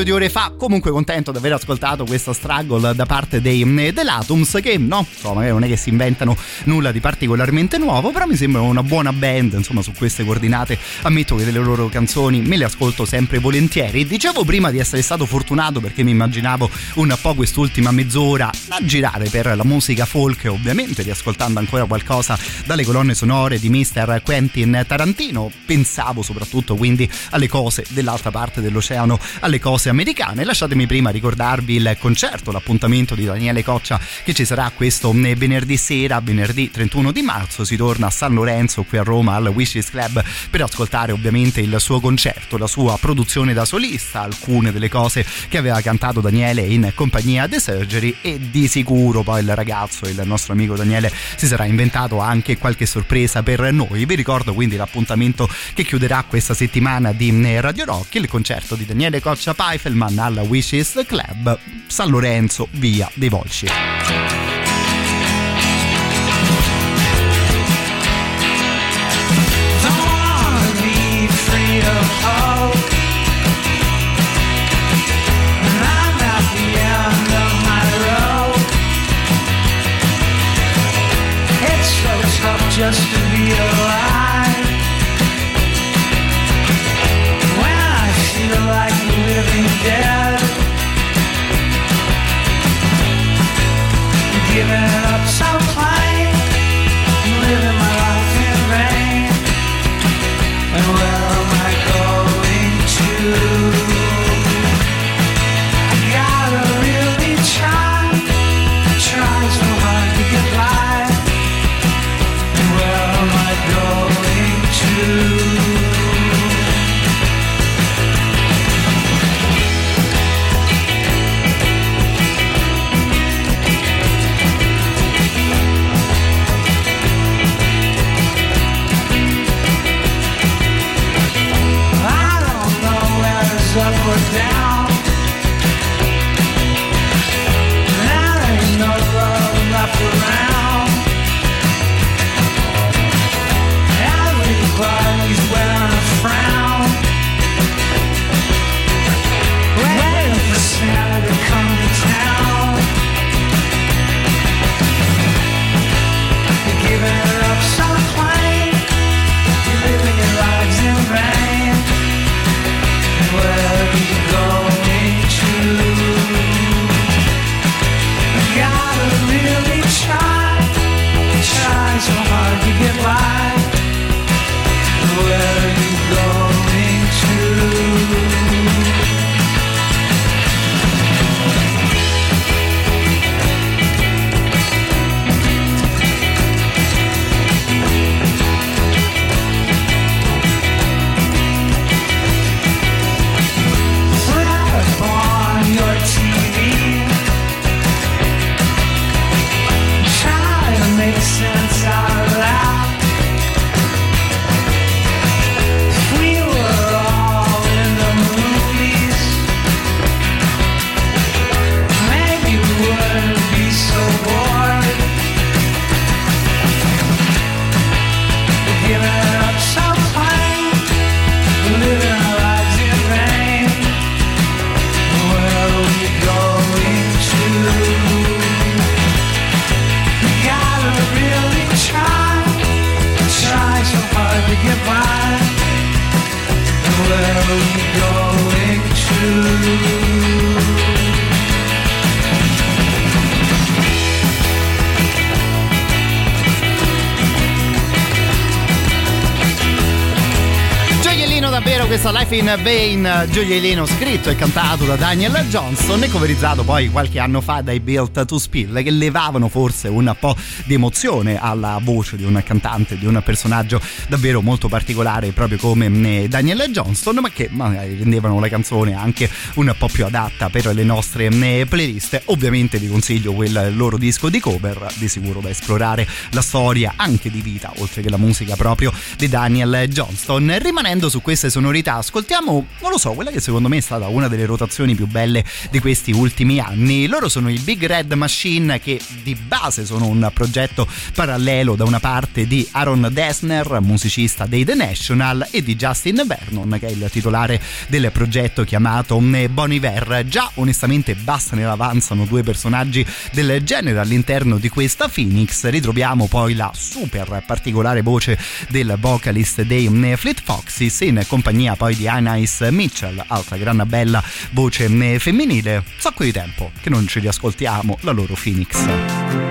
Di ore fa. Comunque contento di aver ascoltato questo struggle da parte dei mm, Delatums che no, insomma, non è che si inventano nulla di particolarmente nuovo, però mi sembra una buona band, insomma, su queste coordinate. Ammetto che delle loro canzoni me le ascolto sempre volentieri. Dicevo prima di essere stato fortunato perché mi immaginavo un po' quest'ultima mezz'ora a girare per la musica folk, ovviamente riascoltando ancora qualcosa dalle colonne sonore di Mr. Quentin Tarantino. Pensavo soprattutto quindi alle cose dell'altra parte dell'oceano, alle cose americane. Lasciatemi prima ricordarvi il concerto, l'appuntamento di Daniele Coccia che ci sarà questo eh, venerdì sera, venerdì 31 di marzo. Si torna a San Lorenzo qui a Roma al Wishes Club per ascoltare ovviamente il suo concerto, la sua produzione da solista, alcune delle cose che aveva cantato Daniele in compagnia The Surgery e di sicuro poi il ragazzo, il nostro amico Daniele, si sarà inventato anche qualche sorpresa per noi. Vi ricordo quindi l'appuntamento che chiuderà questa settimana di eh, Radio Rock, il concerto di Daniele Coccia Pfeiffelman al Wishes Club, San Lorenzo, via dei Volsci. Don't Vain, gioiellino scritto e cantato da Daniel Johnston e coverizzato poi qualche anno fa dai Built to Spill che levavano forse un po' di emozione alla voce di un cantante, di un personaggio davvero molto particolare proprio come eh, Daniel Johnston ma che magari rendevano la canzone anche un po' più adatta per le nostre eh, playlist. Ovviamente vi consiglio quel loro disco di cover, di sicuro da esplorare la storia anche di vita oltre che la musica proprio di Daniel Johnston. Rimanendo su queste sonorità, ascoltiamo, non lo so, quella che secondo me è stata una delle rotazioni più belle di questi ultimi anni. Loro sono i Big Red Machine che di base sono un progetto parallelo da una parte di Aaron Dessner, musicista dei The National, e di Justin Vernon, che è il titolare del progetto chiamato Bon Iver. Già onestamente basta ne avanzano due personaggi del genere all'interno di questa Phoenix. Ritroviamo poi la super particolare voce del vocalist dei Fleet Foxes in compagnia poi di Anais Mitchell, altra gran bella voce femminile. Sacco di tempo che non ci riascoltiamo la loro Phoenix.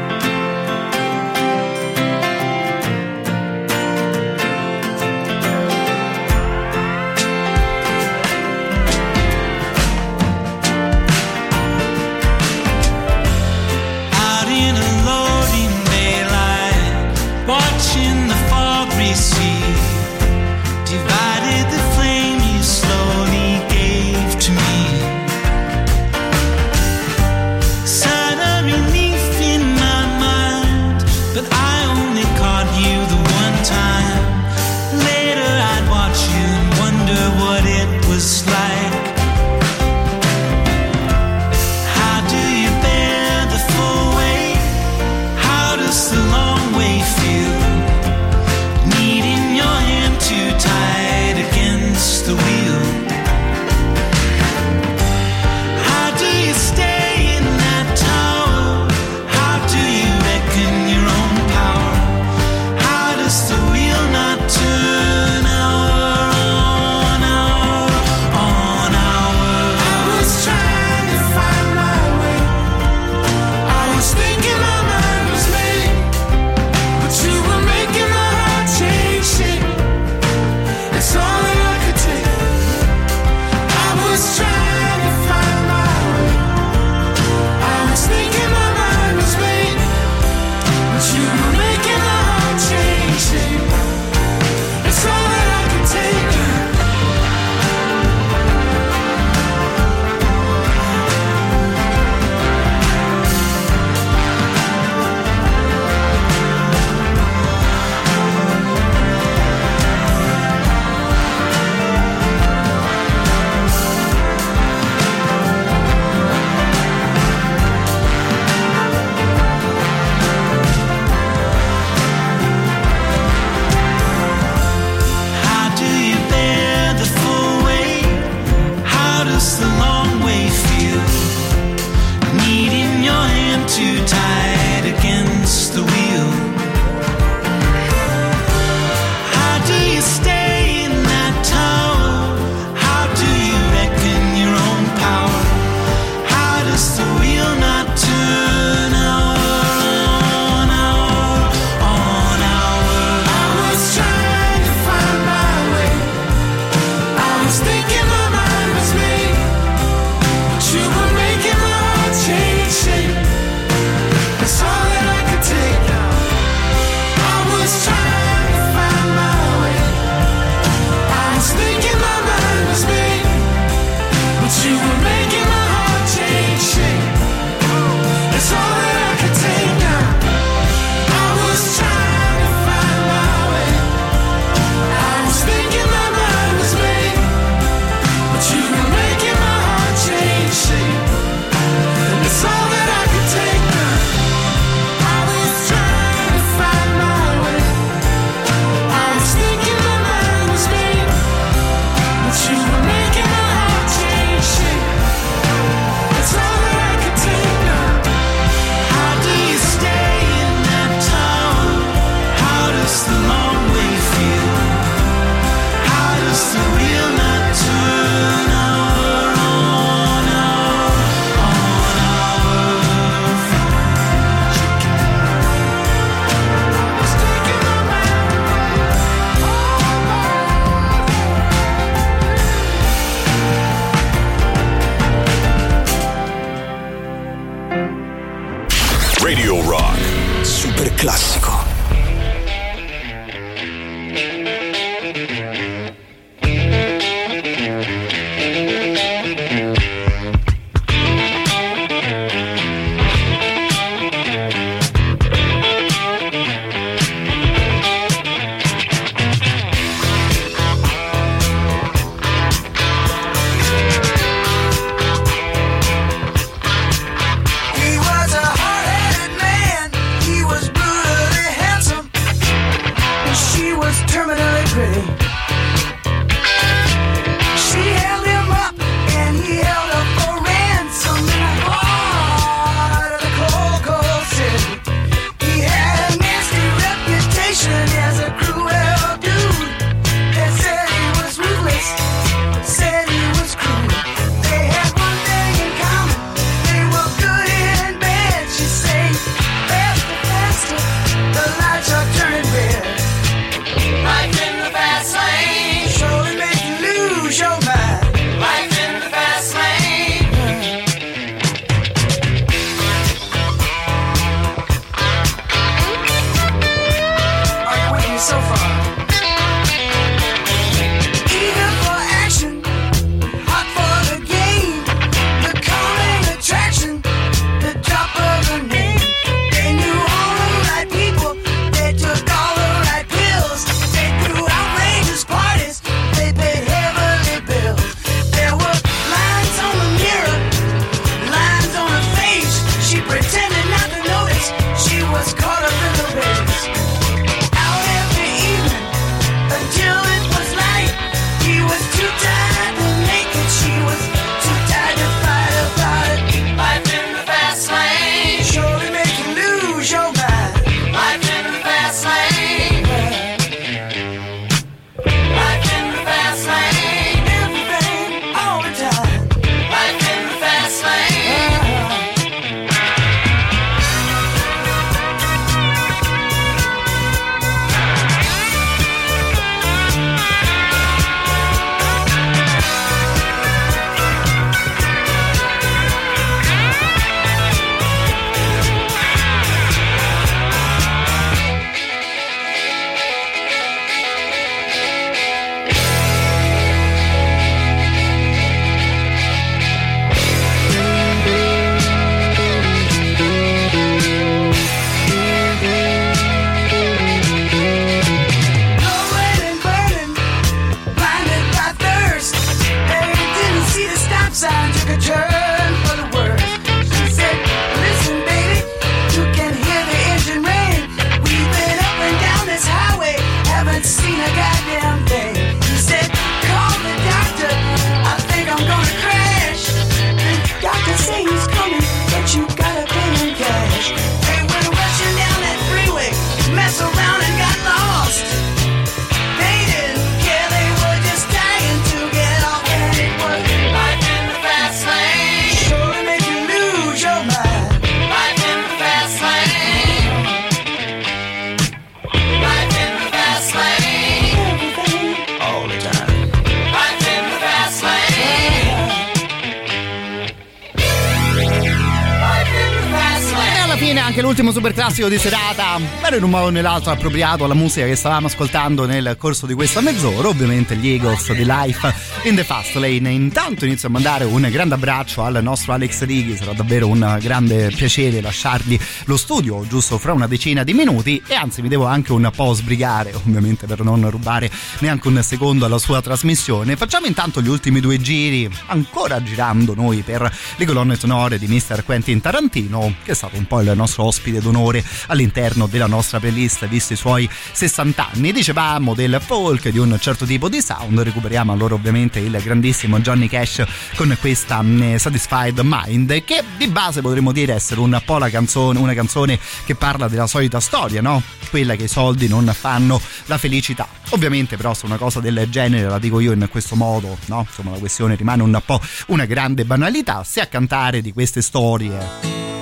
Classico di serata, era in un modo o nell'altro appropriato alla musica che stavamo ascoltando nel corso di questa mezz'ora, ovviamente gli Eagles di Life in the Fast Lane. Intanto inizio a mandare un grande abbraccio al nostro Alex Righi, sarà davvero un grande piacere lasciargli lo studio giusto fra una decina di minuti e anzi mi devo anche un po' sbrigare, ovviamente per non rubare neanche un secondo alla sua trasmissione. Facciamo intanto gli ultimi due giri, ancora girando noi per le colonne sonore di Mr. Quentin Tarantino, che è stato un po' il nostro ospite d'onore all'interno della nostra playlist, visti i suoi 60 anni. Dicevamo del folk, di un certo tipo di sound, recuperiamo allora ovviamente il grandissimo Johnny Cash con questa mm, Satisfied Mind, che di base potremmo dire essere un po' la canzone, una canzone che parla della solita storia, no? Quella che i soldi non fanno la felicità. Ovviamente però se una cosa del genere la dico io in questo modo, no? Insomma la questione rimane un po' una grande banalità, se a cantare di queste storie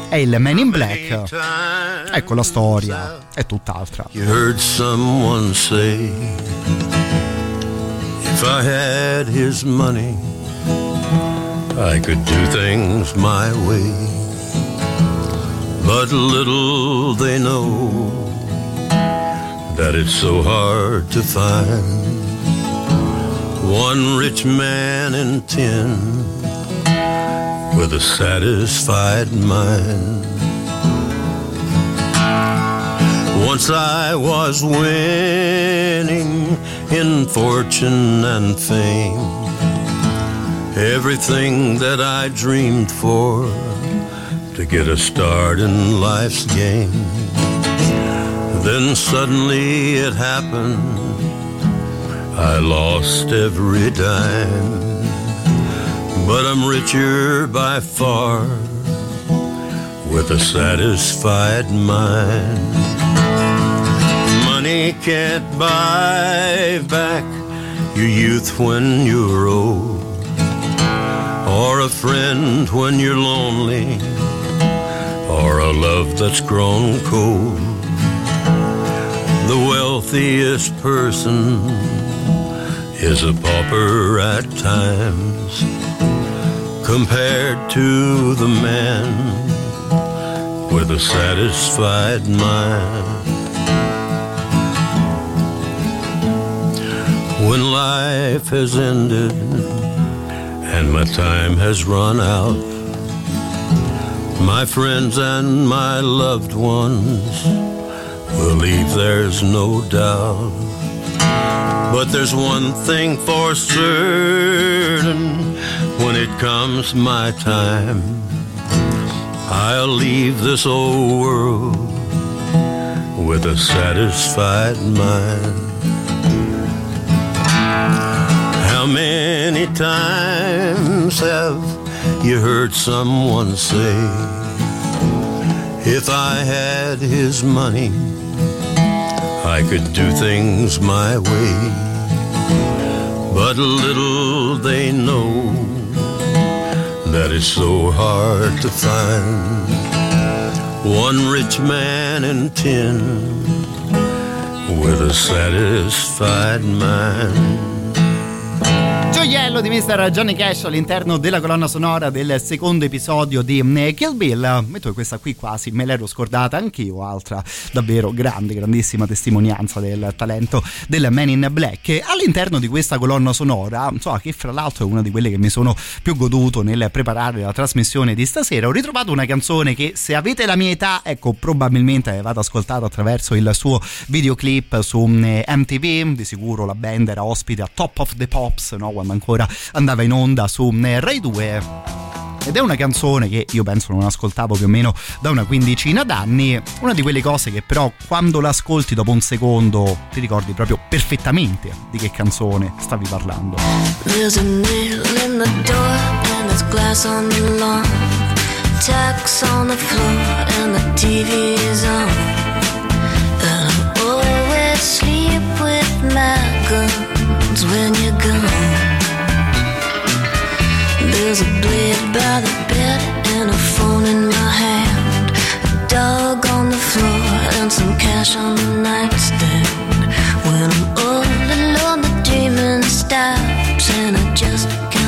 è il Man in Black, ecco la storia è tutt'altra. You heard someone say, if I had his money, I could do things my way. But little they know, that it's so hard to find. One rich man in ten with a satisfied mind. Once I was winning in fortune and fame, everything that I dreamed for to get a start in life's game. Then suddenly it happened. I lost every dime, but I'm richer by far with a satisfied mind. Money can't buy back your youth when you're old, or a friend when you're lonely, or a love that's grown cold. The wealthiest person is a pauper at times compared to the man with a satisfied mind. When life has ended and my time has run out, my friends and my loved ones believe there's no doubt. But there's one thing for certain when it comes my time. I'll leave this old world with a satisfied mind. How many times have you heard someone say, if I had his money, I could do things my way? But little they know that it's so hard to find one rich man in ten with a satisfied mind. Gioiello di Mr. Johnny Cash all'interno della colonna sonora del secondo episodio di eh, Kill Bill. Metto questa qui quasi me l'ero scordata anch'io, altra davvero grande, grandissima testimonianza del talento del Man in Black. All'interno di questa colonna sonora, so, che fra l'altro è una di quelle che mi sono più goduto nel preparare la trasmissione di stasera, ho ritrovato una canzone che se avete la mia età, ecco, probabilmente avevate ascoltato attraverso il suo videoclip su eh, MTV, di sicuro la band era ospite a Top of the Pops, no? Quando ancora andava in onda su eh, Rai 2 ed è una canzone che io penso non ascoltavo più o meno da una quindicina d'anni, una di quelle cose che però quando l'ascolti dopo un secondo ti ricordi proprio perfettamente di che canzone stavi parlando. There's a nail in the door and there's glass on the lawn. Tacks on the floor and the TV's on. And I always sleep with my guns when you're gone. There's a blade by the bed and a phone in my hand. A dog on the floor and some cash on the nightstand. When I'm all alone, the dreaming stops and I just can't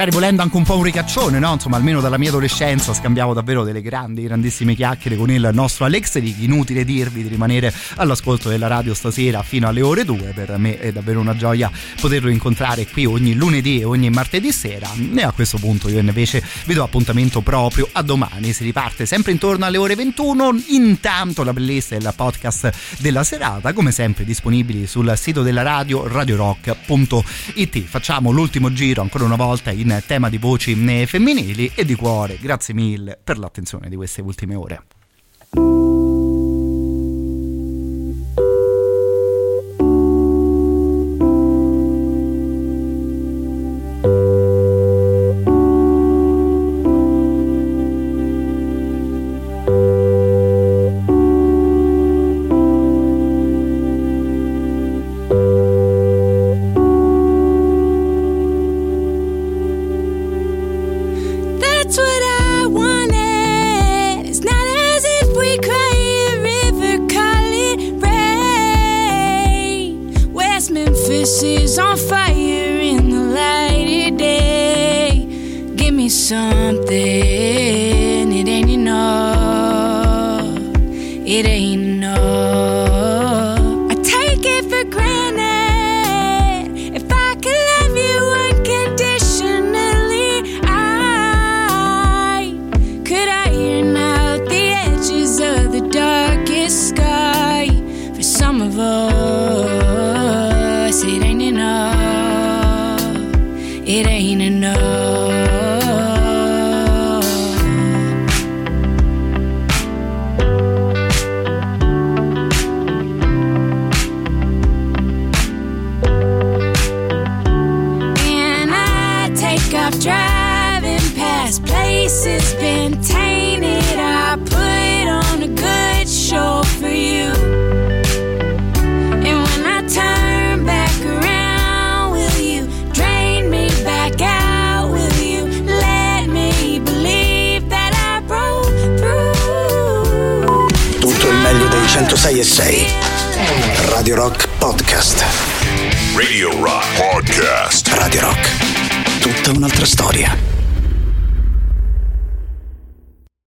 magari volendo anche un po' un ricaccione, no? Insomma, almeno dalla mia adolescenza scambiavo davvero delle grandi, grandissime chiacchiere con il nostro Alex Righi. Inutile dirvi di rimanere all'ascolto della radio stasera fino alle ore 2. Per me è davvero una gioia poterlo incontrare qui ogni lunedì e ogni martedì sera. E a questo punto io invece vi do appuntamento proprio a domani. Si riparte sempre intorno alle ore 21. Intanto la playlist e il podcast della serata, come sempre, disponibili sul sito della radio radiorock.it. Facciamo l'ultimo giro ancora una volta in tema di voci eh, femminili e di cuore. Grazie mille per l'attenzione di queste ultime ore.